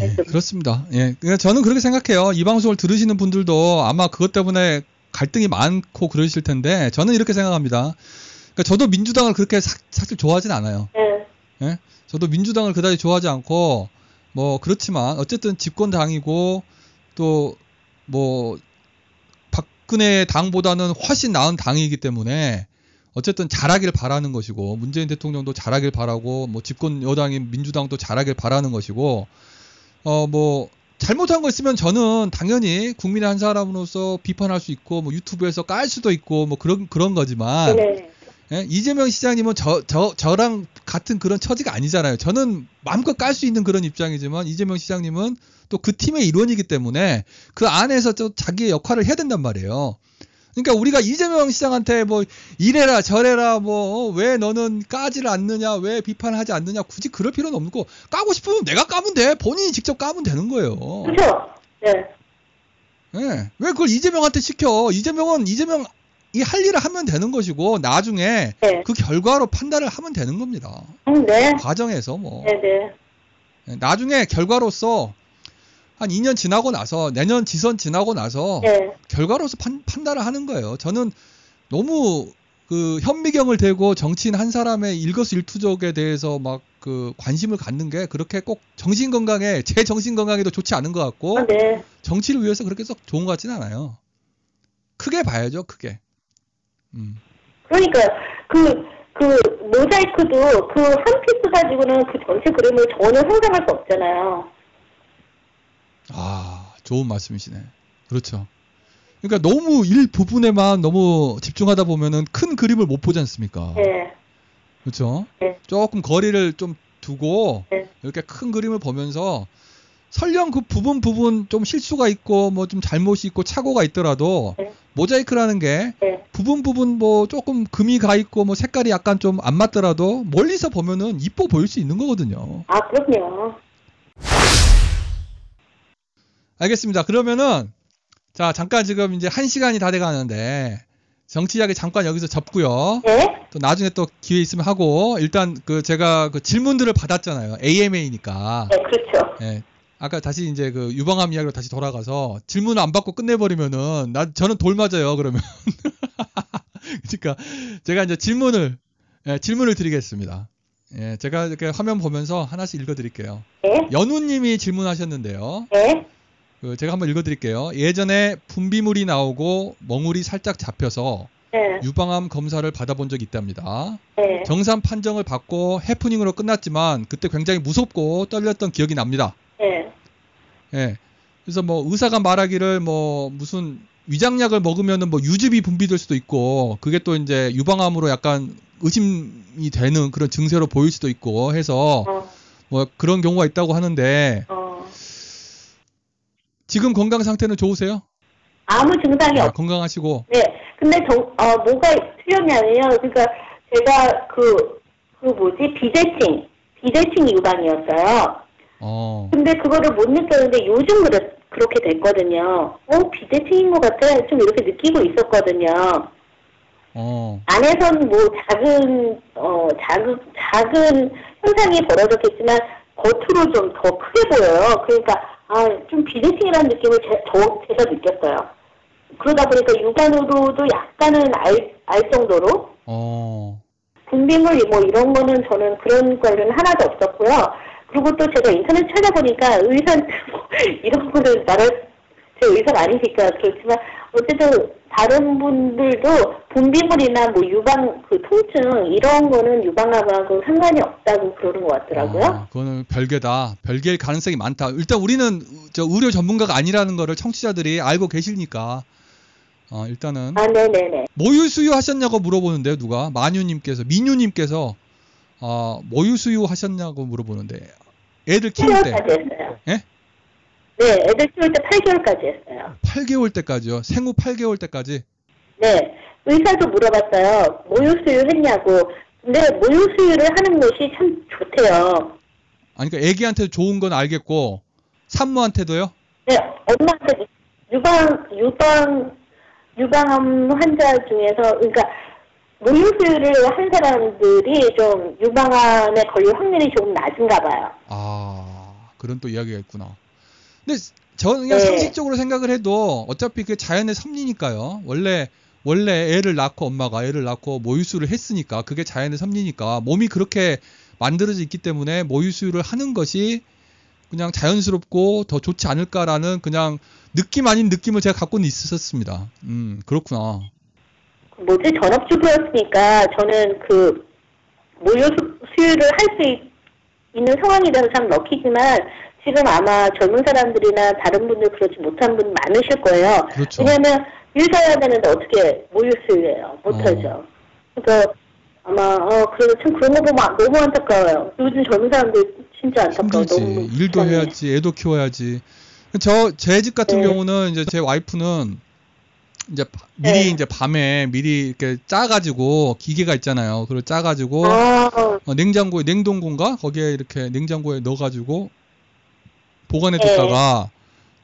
예, 그렇습니다. 예, 그러니까 저는 그렇게 생각해요. 이 방송을 들으시는 분들도 아마 그것 때문에 갈등이 많고 그러실 텐데 저는 이렇게 생각합니다. 그러니까 저도 민주당을 그렇게 사, 사실 좋아하진 않아요. 네. 예? 저도 민주당을 그다지 좋아하지 않고 뭐 그렇지만 어쨌든 집권당이고 또 뭐 박근혜 당보다는 훨씬 나은 당이기 때문에 어쨌든 잘하길 바라는 것이고 문재인 대통령도 잘하길 바라고 뭐 집권 여당인 민주당도 잘하길 바라는 것이고 어 뭐 잘못한 거 있으면 저는 당연히 국민의 한 사람으로서 비판할 수 있고 뭐 유튜브에서 깔 수도 있고 뭐 그런 그런 거지만 네네. 예? 이재명 시장님은 저, 저, 저랑 같은 그런 처지가 아니잖아요. 저는 마음껏 깔 수 있는 그런 입장이지만 이재명 시장님은 또 그 팀의 일원이기 때문에 그 안에서 또 자기의 역할을 해야 된단 말이에요. 그러니까 우리가 이재명 시장한테 뭐 이래라 저래라 뭐 왜 너는 까지를 않느냐 왜 비판하지 않느냐 굳이 그럴 필요는 없고 까고 싶으면 내가 까면 돼 본인이 직접 까면 되는 거예요. 그렇죠. 네. 예. 왜 그걸 이재명한테 시켜? 이재명은 이재명 이 할 일을 하면 되는 것이고 나중에 네. 그 결과로 판단을 하면 되는 겁니다. 음, 네. 과정에서 뭐 네, 네. 예, 나중에 결과로서 한 2년 지나고 나서 내년 지선 지나고 나서 네. 결과로서 판, 판단을 하는 거예요. 저는 너무 그 현미경을 대고 정치인 한 사람의 일거수일투족에 대해서 막 그 관심을 갖는 게 그렇게 꼭 정신 건강에 제 정신 건강에도 좋지 않은 것 같고 아, 네. 정치를 위해서 그렇게 썩 좋은 것 같지는 않아요. 크게 봐야죠, 크게. 음. 그러니까요. 그, 그, 모자이크도 그 한 piece 가지고는 그 전체 그림을 전혀 상상할 수 없잖아요. 아, 좋은 말씀이시네. 그렇죠. 그러니까 너무 일 부분에만 너무 집중하다 보면은 큰 그림을 못 보지 않습니까? 네. 그렇죠. 네. 조금 거리를 좀 두고 네. 이렇게 큰 그림을 보면서 설령 그 부분 부분 좀 실수가 있고 뭐 좀 잘못이 있고 착오가 있더라도 네. 모자이크라는 게 네. 부분 부분 뭐 조금 금이 가 있고 뭐 색깔이 약간 좀 안 맞더라도 멀리서 보면은 이뻐 보일 수 있는 거거든요. 아, 그럼요. 알겠습니다. 그러면은 자 잠깐 지금 이제 한 시간이 다 돼 가는데 정치 이야기 잠깐 여기서 접고요. 네. 또 나중에 또 기회 있으면 하고 일단 그 제가 그 질문들을 받았잖아요. AMA니까. 네, 그렇죠. 예. 아까 다시 이제 그 유방암 이야기로 다시 돌아가서 질문을 안 받고 끝내버리면은 나 저는 돌 맞아요. 그러면. (laughs) 그러니까 제가 이제 질문을 예, 질문을 드리겠습니다. 예, 제가 이렇게 화면 보면서 하나씩 읽어드릴게요. 네. 연우님이 질문하셨는데요. 네. 그 제가 한번 읽어드릴게요. 예전에 분비물이 나오고 멍울이 살짝 잡혀서 네. 유방암 검사를 받아본 적이 있답니다. 네. 정상 판정을 받고 해프닝으로 끝났지만 그때 굉장히 무섭고 떨렸던 기억이 납니다. 네. 예. 그래서 뭐 의사가 말하기를 뭐 무슨 위장약을 먹으면은 뭐 유즙이 분비될 수도 있고 그게 또 이제 유방암으로 약간 의심이 되는 그런 증세로 보일 수도 있고 해서 어, 뭐 그런 경우가 있다고 하는데 어. 지금 건강 상태는 좋으세요? 아무 증상이 아, 없, 건강하시고 네. 근데 정, 어, 뭐가 틀렸냐면요. 그러니까 제가 그, 그 뭐지? 비대칭. 비대칭 유방이었어요. 어. 근데 그거를 못 느꼈는데 요즘 그렇, 그렇게 됐거든요. 어, 비대칭인 것 같아. 좀 이렇게 느끼고 있었거든요. 어. 안에선 뭐 작은, 어, 작은, 작은 현상이 벌어졌겠지만 겉으로 좀 더 크게 보여요. 그러니까, 아, 좀 비대칭이라는 느낌을 제, 저, 제가 느꼈어요. 그러다 보니까 육안으로도 약간은 알, 알 정도로 어. 분비물 뭐 이런 거는 저는 그런 관련 하나도 없었고요. 그리고 또 제가 인터넷 찾아보니까 의사한테 뭐 (laughs) 이런 거는 말할 제 의사가 아니니까 그렇지만 어쨌든 다른 분들도 분비물이나 뭐 유방 그 통증 이런 거는 유방암하고 상관이 없다고 그러는 것 같더라고요. 아, 그거는 별개다. 별개일 가능성이 많다. 일단 우리는 저 의료 전문가가 아니라는 거를 청취자들이 알고 계시니까 어, 일단은 아, 네네네. 모유 수유 하셨냐고 물어보는데요, 누가? 마뉴님께서, 민유님께서, 어, 모유 수유 하셨냐고 물어보는데, 애들 키울 때, 8개월까지 했어요. 예? 네, 애들 키울 때 8개월까지 했어요. 8개월 때까지요. 생후 8개월 때까지. 네, 의사도 물어봤어요. 모유 수유 했냐고. 근데 모유 수유를 하는 것이 참 좋대요. 아니, 그러니까 애기한테 좋은 건 알겠고, 산모한테도요? 네, 엄마한테 유방 유방 유방암 환자 중에서 그러니까 모유 수유를 한 사람들이 좀 유방암에 걸릴 확률이 조금 낮은가 봐요. 아, 그런 또 이야기가 있구나. 근데 저는 그냥 네. 상식적으로 생각을 해도 어차피 그게 자연의 섭리니까요. 원래 원래 애를 낳고 엄마가 애를 낳고 모유수를 했으니까 그게 자연의 섭리니까 몸이 그렇게 만들어져 있기 때문에 모유수유를 하는 것이 그냥 자연스럽고 더 좋지 않을까라는 그냥 느낌 아닌 느낌을 제가 갖고는 있었습니다. 음, 그렇구나. 뭐지 전업주부였으니까 저는 그 모유 수- 수유를 할 수 있는 상황이 돼서 참 럭키지만 지금 아마 젊은 사람들이나 다른 분들 그렇지 못한 분 많으실 거예요. 그렇죠. 왜냐하면 일 가야 되는데 어떻게 모유 수유해요? 못하죠. 어. 그러니까 아마 어 그래서 참 그런 거 보면 안- 너무 안타까워요. 요즘 젊은 사람들 진짜 안타까워. 힘들지. 일도. 해야지, 애도 키워야지. 저 제 집 같은 네. 경우는 이제 제 와이프는 이제 바- 미리 네. 이제 밤에 미리 이렇게 짜가지고 기계가 있잖아요. 그걸 짜가지고 아, 어, 냉장고에 냉동고인가 거기에 이렇게 냉장고에 넣어가지고 보관해 뒀다가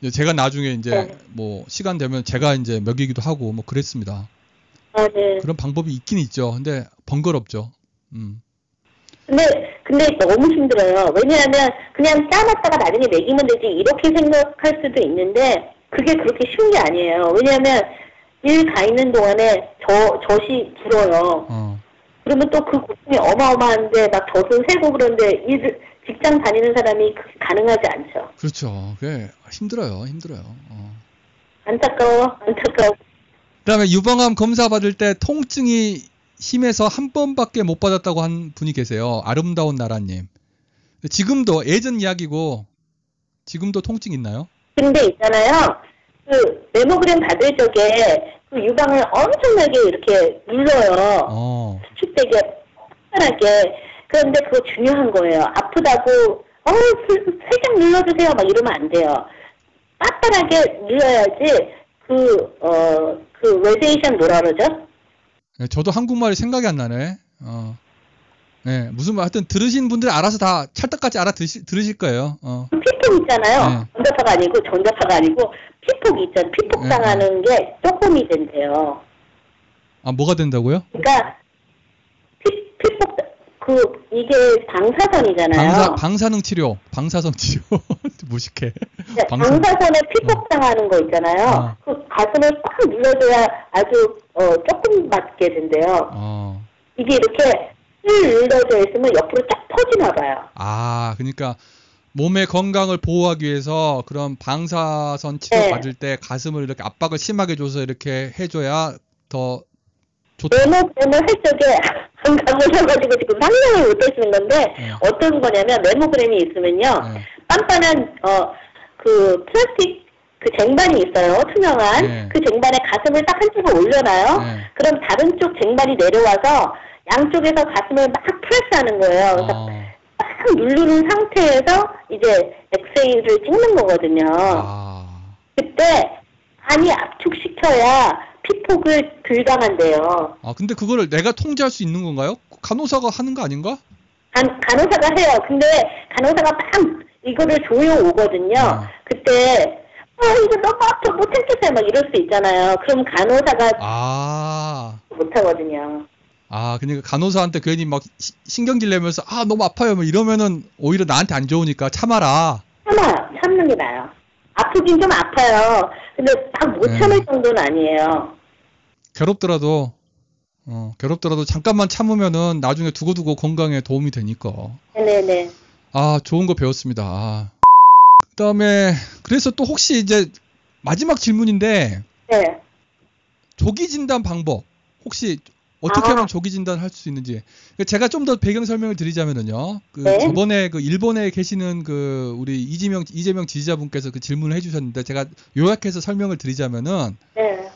이제 제가 나중에 이제 네. 뭐 시간 되면 제가 이제 먹이기도 하고 뭐 그랬습니다. 아, 네. 그런 방법이 있긴 있죠. 근데 번거롭죠. 음. 근데, 근데 너무 힘들어요. 왜냐하면 그냥 짜놨다가 나중에 먹이면 되지 이렇게 생각할 수도 있는데 그게 그렇게 쉬운 게 아니에요. 왜냐하면 일 가 있는 동안에 저, 젖이 줄어요. 어. 그러면 또 그 고통이 어마어마한데 막 젖은 세고 그런데 일, 직장 다니는 사람이 그게 가능하지 않죠. 그렇죠. 그게 힘들어요. 힘들어요. 어. 안타까워, 안타까워. 그다음에 유방암 검사 받을 때 통증이 심해서 한 번밖에 못 받았다고 한 분이 계세요. 아름다운 나라님. 지금도 예전 이야기고 지금도 통증 있나요? 근데 있잖아요. 그 mammogram 받을 적에 그 유방을 엄청나게 이렇게 눌러요. 어. 수축되게 편하게. 그런데 그거 중요한 거예요. 아프다고 어 스- 살짝 눌러주세요. 막 이러면 안 돼요. 빳빳하게 눌러야지 그 어 그 radiation 뭐라 그러죠? 네, 저도 한국말이 생각이 안 나네. 어. 네, 무슨 말 하여튼 들으신 분들 알아서 다 찰떡같이 알아 들으실, 들으실 거예요. 어. 피폭 있잖아요. 네. 전자파가 아니고 전자파가 아니고 피폭 있잖아요. 피폭 네, 당하는 게 조금이 된대요. 아, 뭐가 된다고요? 그러니까 피, 피폭 그 이게 방사선이잖아요. 방사 방사능 치료, 방사선 치료. (laughs) 무식해. 네, 방사선. 방사선에 피폭 당하는 거 있잖아요. 어. 그 가슴을 꽉 눌러줘야 아주 어, 조금 맞게 된대요. 어. 이게 이렇게 을 눌러져 있으면 옆으로 쫙 퍼지나 봐요. 아, 그러니까 몸의 건강을 보호하기 위해서 그런 방사선 치료 네. 받을 때 가슴을 이렇게 압박을 심하게 줘서 이렇게 해줘야 더 좋다. 할 적에 감각을 해가지고 지금 상상을 못 하시는 건데 네. 어떤 거냐면 메모그램이 있으면요 네. 빤빤한 어 그 플라스틱 그 쟁반이 있어요 투명한 네. 그 쟁반에 가슴을 딱 한쪽을 올려놔요 네. 그럼 다른 쪽 쟁반이 내려와서 양쪽에서 가슴을 막 프레스하는 거예요 그래서 어. 막 누르는 상태에서 이제 엑스레이를 찍는 거거든요 아. 그때 많이 압축시켜야 피폭을 불감한대요 아, 근데 그거를 내가 통제할 수 있는 건가요? 간호사가 하는 거 아닌가? 간, 간호사가 해요. 근데 간호사가 막 이거를 조여 오거든요. 어. 그때 아 이거 너무 아파 못 참겠어요 막 이럴 수 있잖아요. 그럼 간호사가 아. 못 하거든요. 아, 그러니까 간호사한테 괜히 막 시- 신경질 내면서 아, 너무 아파요. 뭐 이러면은 오히려 나한테 안 좋으니까 참아라. 참아요. 참는 게 나아요. 아프긴 좀 아파요. 근데 막못 네. 참을 정도는 아니에요. 괴롭더라도 어, 괴롭더라도 잠깐만 참으면은 나중에 두고두고 건강에 도움이 되니까. 네네네. 아, 좋은 거 배웠습니다. 아. 그다음에 그래서 또 혹시 이제 마지막 질문인데 네. 조기 진단 방법 혹시 어떻게 아. 하면 조기 진단을 할 수 있는지 그 제가 좀 더 배경 설명을 드리자면은요 그 네. 저번에 그 일본에 계시는 그 우리 이재명 이재명 지지자분께서 그 질문을 해주셨는데 제가 요약해서 설명을 드리자면은 네.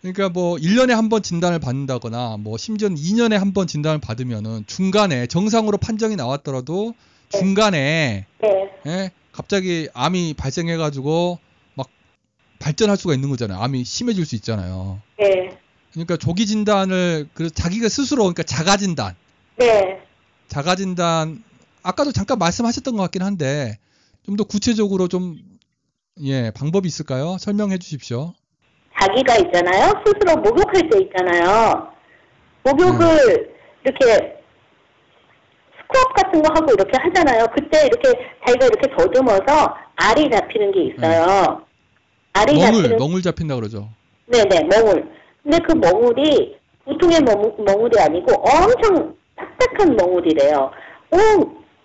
그러니까 뭐 1년에 한 번 진단을 받는다거나 뭐 심지어는 2년에 한 번 진단을 받으면은 중간에 정상으로 판정이 나왔더라도 네. 중간에 네. 예, 갑자기 암이 발생해가지고 막 발전할 수가 있는 거잖아요. 암이 심해질 수 있잖아요. 네. 그러니까 조기 진단을 그 자기가 스스로 그러니까 자가 진단, 네. 자가 진단 아까도 잠깐 말씀하셨던 것 같긴 한데 좀 더 구체적으로 좀 예, 방법이 있을까요? 설명해 주십시오. 자기가 있잖아요. 스스로 목욕할 때 있잖아요. 목욕을 이렇게 스크럽 같은 거 하고 이렇게 하잖아요. 그때 이렇게 자기가 이렇게 더듬어서 알이 잡히는 게 있어요. 알이 멍을 잡히는 멍을 잡힌다 그러죠. 네네 멍울. 근데 그 멍울이 보통의 멍, 멍울이 아니고 엄청 딱딱한 멍울이래요. 오,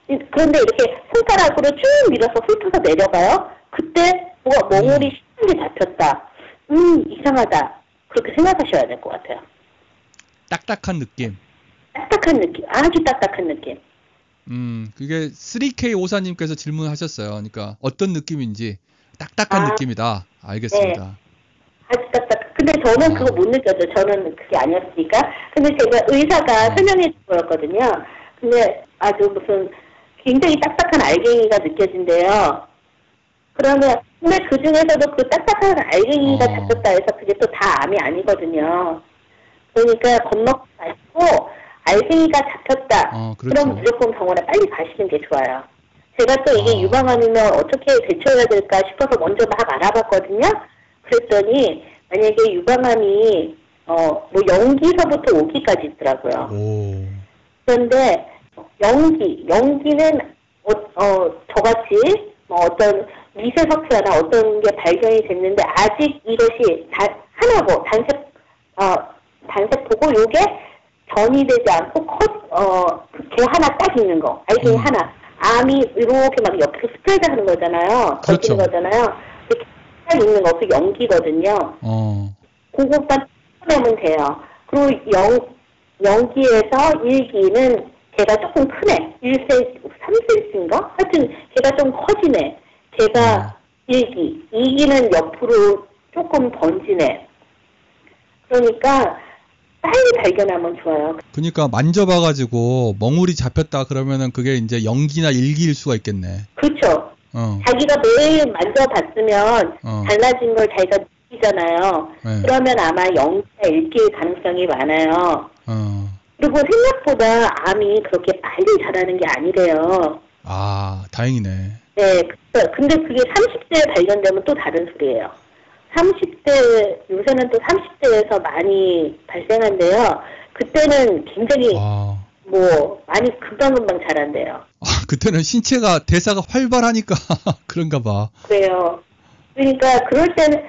이- 그런데 이렇게 손가락으로 쭉 밀어서 훑어서 내려가요. 그때 뭐가 멍울이 심하게 잡혔다. 음 이상하다. 그렇게 생각하셔야 될 것 같아요. 딱딱한 느낌. 딱딱한 느낌, 아주 딱딱한 느낌. 음, 그게 3K 오사님께서 질문하셨어요. 그러니까 어떤 느낌인지 딱딱한 아. 느낌이다. 알겠습니다. 아주 딱딱. 근데 저는 아. 그거 못 느꼈죠. 저는 그게 아니었으니까. 근데 제가 의사가 음. 설명해 준 거였거든요. 근데 아주 무슨 굉장히 딱딱한 알갱이가 느껴진대요. 그러면 근데 그 중에서도 그 딱딱한 알갱이가 어. 잡혔다 해서 그게 또 다 암이 아니거든요. 그러니까 겁먹지 마시고 알갱이가 잡혔다. 어, 그럼 그렇죠. 무조건 병원에 빨리 가시는 게 좋아요. 제가 또 이게 아. 유방암이면 어떻게 대처해야 될까 싶어서 먼저 막 알아봤거든요. 그랬더니 만약에 유방암이 어뭐 영기서부터 오기까지 있더라고요. 오. 그런데 연기, 연기는 어, 어 저같이 뭐 어떤 미세 석회나 어떤 게 발견이 됐는데 아직 이것이 다, 하나고 단색 어 단색 보고 요게 전이 되지 않고 컷어그 하나 딱 있는 거 알갱이 음. 하나 암이 이렇게 막 옆에서 스프레드 하는 거잖아요. 그렇죠. 거잖아요. 있는 거그 연기거든요. 어. 그것만 쳐내면 돼요. 그리고 영, 연기에서 일기는 걔가 조금 크네. 1cm, 3cm인가? 하여튼 걔가 좀 커지네. 걔가 일기. 이기는 옆으로 조금 번지네. 그러니까 빨리 발견하면 좋아요. 그러니까 만져봐가지고 멍울이 잡혔다 그러면은 그게 이제 연기나 일기일 수가 있겠네. 그렇죠. 어. 자기가 매일 만져봤으면 어. 달라진 걸 자기가 느끼잖아요. 네. 그러면 아마 연기가 일기일 가능성이 많아요. 어. 그리고 생각보다 암이 그렇게 빨리 자라는 게 아니래요. 아, 다행이네. 네, 그- 근데 그게 30대에 발견되면 또 다른 소리예요. 30대, 요새는 또 30대에서 많이 발생한데요. 그때는 굉장히 와. 뭐, 많이 금방금방 자란대요. 아, (laughs) 그때는 신체가 대사가 활발하니까 (laughs) 그런가 봐. 그래요. 그러니까 그럴 때는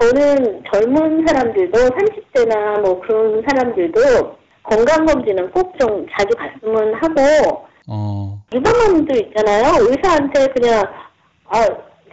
저는 젊은 사람들도 30대나 뭐 그런 사람들도 건강검진은 꼭 좀 자주 갔으면 하고 어. 유방암도 있잖아요. 의사한테 그냥 아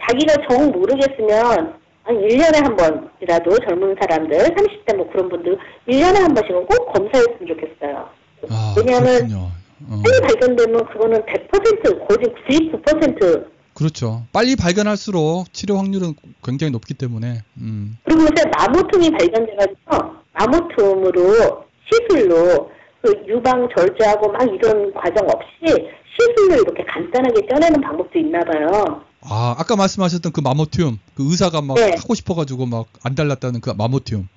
자기가 정 모르겠으면 한 1년에 한 번이라도 젊은 사람들 30대 뭐 그런 분들 1년에 한 번씩은 꼭 검사했으면 좋겠어요. 아, 왜냐하면 그렇군요. 어. 빨리 발견되면 그거는 100% 거의 99% 그렇죠. 빨리 발견할수록 치료 확률은 굉장히 높기 때문에. 음. 그리고 요새 마모툼이 발견돼가지고 마모툼으로 시술로 그 유방 절제하고 막 이런 과정 없이 시술로 이렇게 간단하게 쪄내는 방법도 있나 봐요. 아, 아까 말씀하셨던 그 마모튬, 그 의사가 막 네. 하고 싶어가지고 막 안 달랐다는 그 마모튬.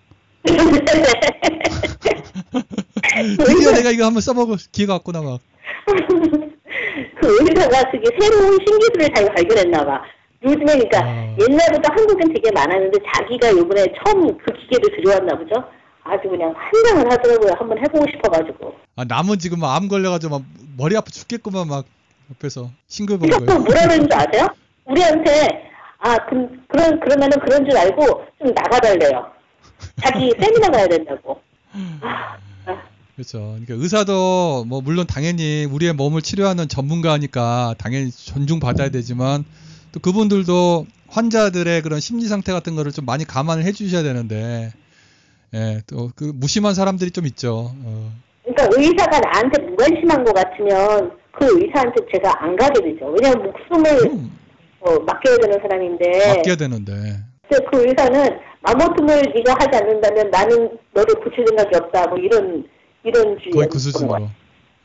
드디어 내가 이거 한번 써먹을 기회가 왔구나 막. 그 의사가 그게 새로운 신기술을 자기가 발견했나 봐. 요즘에 그러니까 아. 옛날부터 한국엔 되게 많았는데 자기가 요번에 처음 그 기계를 들여왔나 보죠. 아주 그냥 환장을 하더라고요. 한번 해보고 싶어가지고. 아, 남은 지금 막 암 걸려가지고 막 머리 아파 죽겠구만 막 옆에서 싱글벙글. 또 뭐라 그러는 줄 아세요? 우리한테 아 그, 그런 그러면은 그런 줄 알고 좀 나가달래요. 자기 세미나 가야 된다고. 아, 아, 그렇죠. 그러니까 의사도 뭐 물론 당연히 우리의 몸을 치료하는 전문가니까 당연히 존중 받아야 되지만 또 그분들도 환자들의 그런 심리 상태 같은 거를 좀 많이 감안을 해주셔야 되는데 예, 또 그 무심한 사람들이 좀 있죠. 어, 그러니까 의사가 나한테 무관심한 것 같으면 그 의사한테 제가 안 가게 되죠. 왜냐면 목숨을 음, 어, 맡겨야 되는 사람인데. 맡겨야 되는데. 그 의사는 마모툼을 네가 하지 않는다면 나는 너를 고칠 생각이 없다. 뭐 이런 이런 주의. 거의 그 수준으로.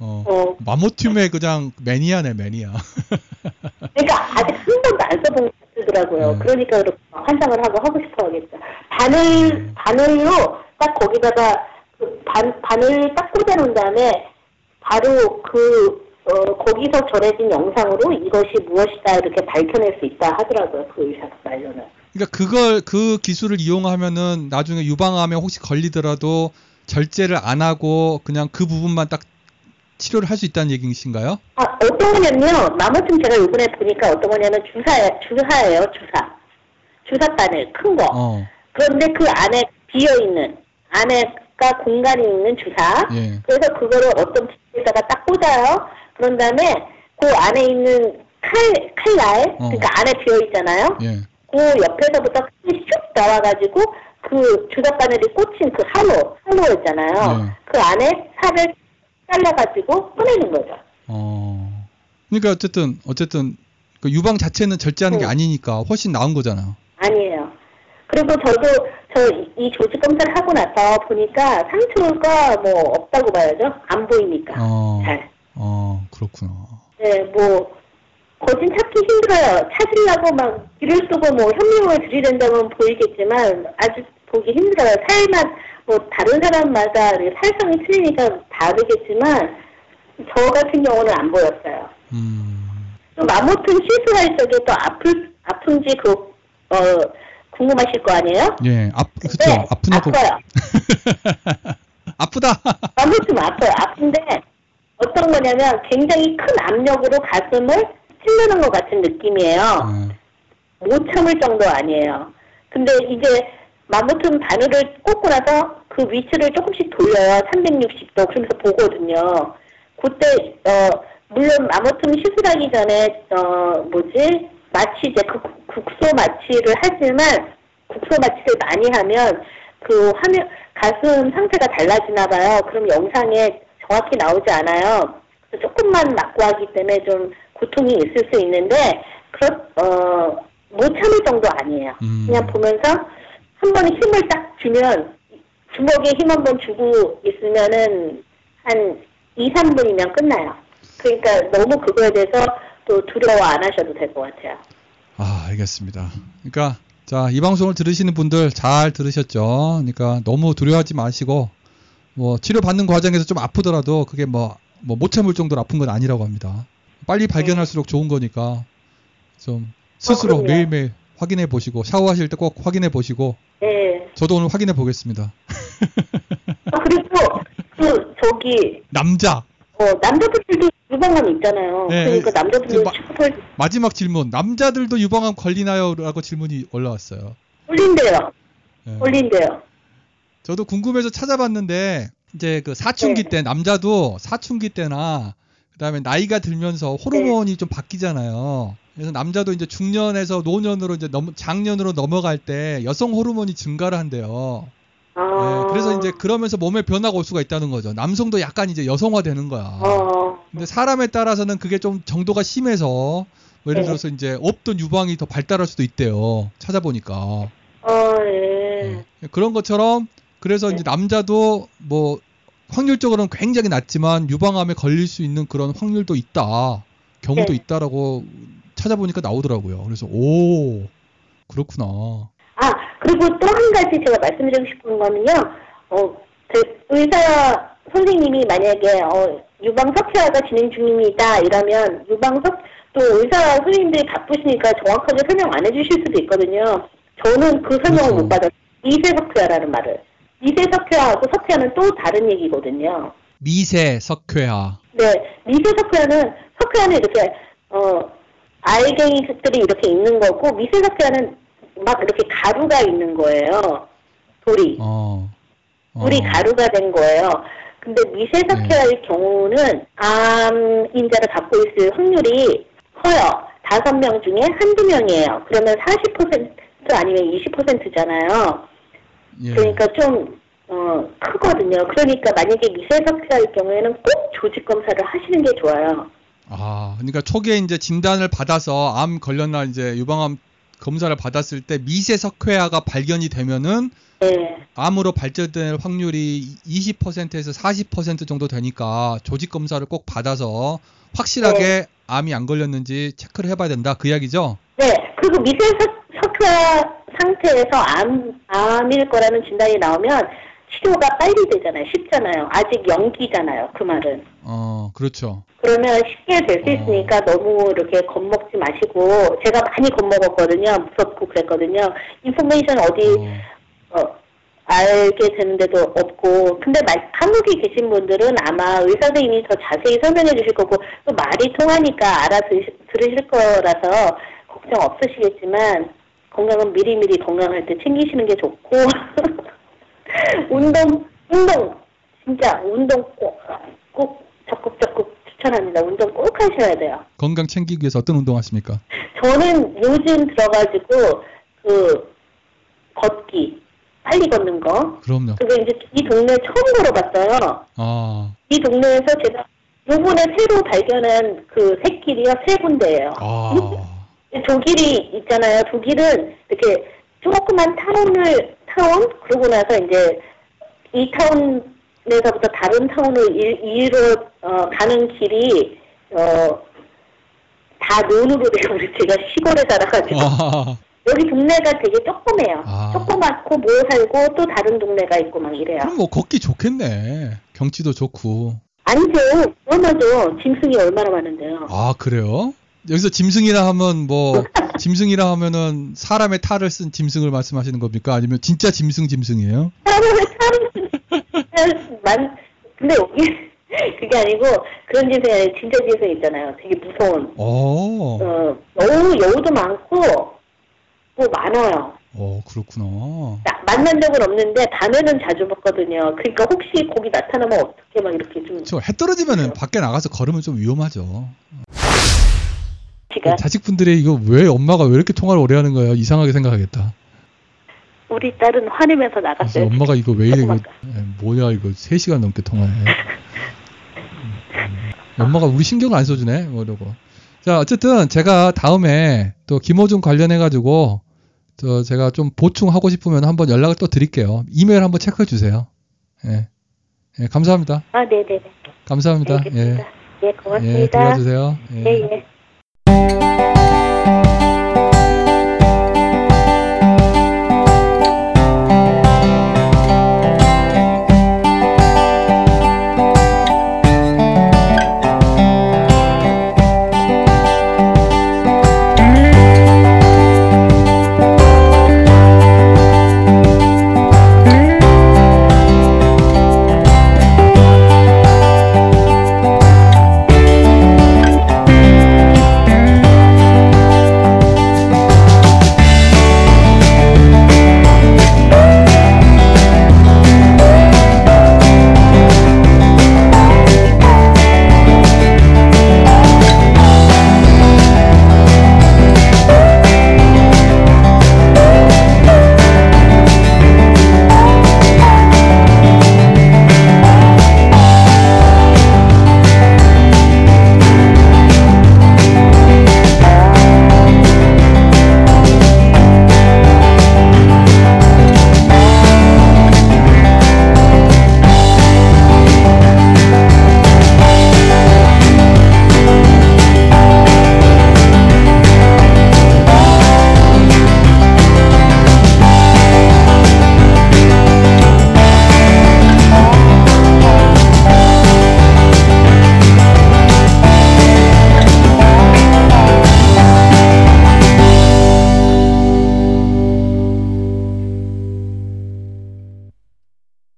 어, 어, 마모튬의 그냥 매니아네 매니아. (laughs) 그러니까 아직 한 번도 안 써본 것 같더라고요. 음. 그러니까 그렇게 환장을 하고 하고 싶어 하겠다. 바늘, 음. 바늘로 딱 거기다가 그 반, 바늘 딱 꽂아놓은 다음에 바로 그, 어, 거기서 전해진 영상으로 이것이 무엇이다 이렇게 밝혀낼 수 있다 하더라고요. 그 의사 말로는. 그러니까 그걸 그 기술을 이용하면은 나중에 유방암에 혹시 걸리더라도 절제를 안 하고 그냥 그 부분만 딱 치료를 할 수 있다는 얘기이신가요? 아, 어떤 거냐면요. 마모춤 제가 요번에 보니까 어떤 거냐면 주사, 주사예요, 주사. 주사 바늘, 큰 거. 어, 그런데 그 안에 비어있는, 안에가 공간이 있는 주사. 예. 그래서 그거를 어떤 기계에다가 딱 꽂아요. 그런 다음에 그 안에 있는 칼, 칼날, 어. 그러니까 안에 비어있잖아요. 예. 그 옆에서부터 슉 나와가지고 그 주사 바늘이 꽂힌 그 한호, 한호 있잖아요. 네. 그 안에 살을 잘라가지고 꺼내는 거죠. 어. 그러니까 어쨌든 어쨌든 그 유방 자체는 절제하는 게 응. 아니니까 훨씬 나은 거잖아. 아니에요. 그리고 저도 저 이 조직 검사를 하고 나서 보니까 상처가 뭐 없다고 봐야죠. 안 보이니까. 어. 잘. 어, 그렇구나. 네, 뭐 거진 찾기 힘들어요. 찾으려고 막 길을 쓰고 뭐 현미용을 들이댄다면 보이겠지만 아주 보기 힘들어요. 살만 뭐 다른 사람마다 살성이 틀리니까 다르겠지만 저 같은 경우는 안 보였어요. 음. 또 마모튼 시술할 적에 또 아플 아픈지 그 어, 궁금하실 거 아니에요? 예, 아, 그쵸. 네, 아프냐고. 아파요. (laughs) 아프다. 마모튼 아파요. 아픈데 어떤 거냐면 굉장히 큰 압력으로 가슴을 찔르는 것 같은 느낌이에요. 어, 못 참을 정도 아니에요. 근데 이제 마모튼 바늘을 꽂고 나서 그 위치를 조금씩 돌려요. 360도. 그러면서 보거든요. 그때, 어, 물론 마모튼 시술하기 전에, 어, 뭐지? 마취제, 그 국소 마취를 하지만, 국소 마취를 많이 하면, 그 화면, 가슴 상태가 달라지나 봐요. 그럼 영상에 정확히 나오지 않아요. 조금만 맞고 하기 때문에 좀 고통이 있을 수 있는데, 그렇, 어, 못 참을 정도 아니에요. 음. 그냥 보면서 한 번에 힘을 딱 주면 주먹에 힘 한 번 주고 있으면은 한 2, 3분이면 끝나요. 그러니까 너무 그거에 대해서 또 두려워 안 하셔도 될 것 같아요. 아, 알겠습니다. 그러니까 자, 이 방송을 들으시는 분들 잘 들으셨죠? 그러니까 너무 두려워하지 마시고 뭐 치료 받는 과정에서 좀 아프더라도 그게 뭐 뭐 못 참을 정도로 아픈 건 아니라고 합니다. 빨리 발견할수록 좋은 거니까 좀 스스로 그럼요. 매일매일 확인해 보시고 샤워하실 때 꼭 확인해 보시고 네. 저도 오늘 확인해 보겠습니다. 아, 그리고 그 저기 남자 어, 남자분들도 유방암 있잖아요. 네, 그러니까 남자분들 그 마- 취급을 마지막 질문 남자들도 유방암 걸리나요?라고 질문이 올라왔어요. 올린대요. 예. 올린대요. 저도 궁금해서 찾아봤는데 이제 그 사춘기 네. 때 남자도 사춘기 때나 그다음에 나이가 들면서 호르몬이 좀 바뀌잖아요. 그래서 남자도 이제 중년에서 노년으로 이제 넘 장년으로 넘어갈 때 여성 호르몬이 증가를 한대요. 아. 예, 그래서 이제 그러면서 몸에 변화가 올 수가 있다는 거죠. 남성도 약간 이제 여성화되는 거야. 어. 근데 사람에 따라서는 그게 좀 정도가 심해서 뭐 예를 네. 들어서 이제 없던 유방이 더 발달할 수도 있대요. 찾아보니까. 어, 예. 예, 그런 것처럼 그래서 네. 이제 남자도 뭐 확률적으로는 굉장히 낮지만 유방암에 걸릴 수 있는 그런 확률도 있다. 경우도 네. 있다라고 찾아보니까 나오더라고요. 그래서 오 그렇구나. 아, 그리고 또 한 가지 제가 말씀드리고 싶은 거는요, 어, 제 의사 선생님이 만약에, 어, 유방 석회화가 진행 중입니다. 이러면, 유방 석, 또 의사 선생님들이 바쁘시니까 정확하게 설명 안 해주실 수도 있거든요. 저는 그 설명을 그렇죠. 못 받았어요. 미세석회화라는 말을. 미세 석회화하고 석회화는 또 다른 얘기거든요. 미세 석회화. 네, 미세 석회화는, 석회화는 이렇게, 어, 알갱이들이 이렇게 있는 거고, 미세 석회화는 막 이렇게 가루가 있는 거예요. 돌이. 어. 어. 돌이 가루가 된 거예요. 근데 미세 석회화의 경우는 암 인자를 갖고 있을 확률이 커요. 다섯 명 중에 한두 명이에요. 그러면 40% 아니면 20%잖아요. 예. 그러니까 좀, 어, 크거든요. 그러니까 만약에 미세석회화일 경우에는 꼭 조직 검사를 하시는 게 좋아요. 아, 그러니까 초기에 이제 진단을 받아서 암 걸렸나 이제 유방암 검사를 받았을 때 미세 석회화가 발견이 되면은 네. 암으로 발전될 확률이 20%에서 40% 정도 되니까 조직 검사를 꼭 받아서 확실하게 암이 안 걸렸는지 체크를 해봐야 된다 그 이야기죠? 네. 그리고 미세석회화 상태에서 암, 암일 거라는 진단이 나오면 치료가 빨리 되잖아요. 쉽잖아요. 아직 연기잖아요. 그 말은. 어, 그렇죠. 그러면 쉽게 될수 어. 있으니까 너무 이렇게 겁먹지 마시고 제가 많이 겁먹었거든요. 무섭고 그랬거든요. 인포메이션 어디 어, 어, 알게 되는데도 없고 근데 말, 한국에 계신 분들은 아마 의사 선생님이 더 자세히 설명해 주실 거고 또 말이 통하니까 알아들으실 거라서 걱정 없으시겠지만 건강은 미리미리 건강할 때 챙기시는 게 좋고 (laughs) 운동 운동 진짜 운동 꼭, 꼭 적극적극 추천합니다. 운동 꼭 하셔야 돼요. 건강 챙기기 위해서 어떤 운동 하십니까? 저는 요즘 들어가지고 그 걷기 빨리 걷는 거 그럼요. 그게 이제 이 동네 처음 걸어봤어요. 아, 이 동네에서 제가 요번에 새로 발견한 그 새길이요 세 군데예요. 아, 조길이 있잖아요. 조길은 이렇게 조그만 타운을 타운 그러고 나서 이제 이 타운에서부터 다른 타운을 일, 일로 어, 가는 길이 어 다 논으로 되고 우리 제가 시골에 살아가지고 아, 여기 동네가 되게 조그매요. 아. 조그맣고 뭐 살고 또 다른 동네가 있고 막 이래요. 그럼 뭐 걷기 좋겠네. 경치도 좋고. 아니죠. 그러면도 짐승이 얼마나 많은데요. 아, 그래요? 여기서 짐승이라 하면 뭐 짐승이라 하면은 사람의 탈을 쓴 짐승을 말씀하시는 겁니까? 아니면 진짜 짐승 짐승이에요? 사람을 사람 만 근데 여기 그게 아니고 그런 짐승이 아니라 진짜 짐승 있잖아요. 되게 무서운. 어, 어, 여우 여우도 많고 뭐 많아요. 어 그렇구나. 나- 만난 적은 없는데 밤에는 자주 봤거든요. 그러니까 혹시 거기 나타나면 어떻게 막 이렇게 좀 저 해 떨어지면은 밖에 나가서 걸으면 좀 위험하죠. 지가 자식분들이 이거 왜 엄마가 왜 이렇게 통화를 오래 하는 거야? 이상하게 생각하겠다. 우리 딸은 화내면서 나갔어요. 엄마가 이거 왜 이래 이거 뭐야 이거 3시간 넘게 통화해. 음, (laughs) 음. 엄마가 우리 신경을 안 써주네. 뭐 이러고. 자 어쨌든 제가 다음에 또 김호중 관련해 가지고 저 제가 좀 보충하고 싶으면 한번 연락을 또 드릴게요. 이메일 한번 체크해 주세요. 예. 예, 감사합니다. 아, 네네네. 감사합니다. 예. 알겠습니다. 예, 예, 고맙습니다. 들어와 주세요. 예, 예.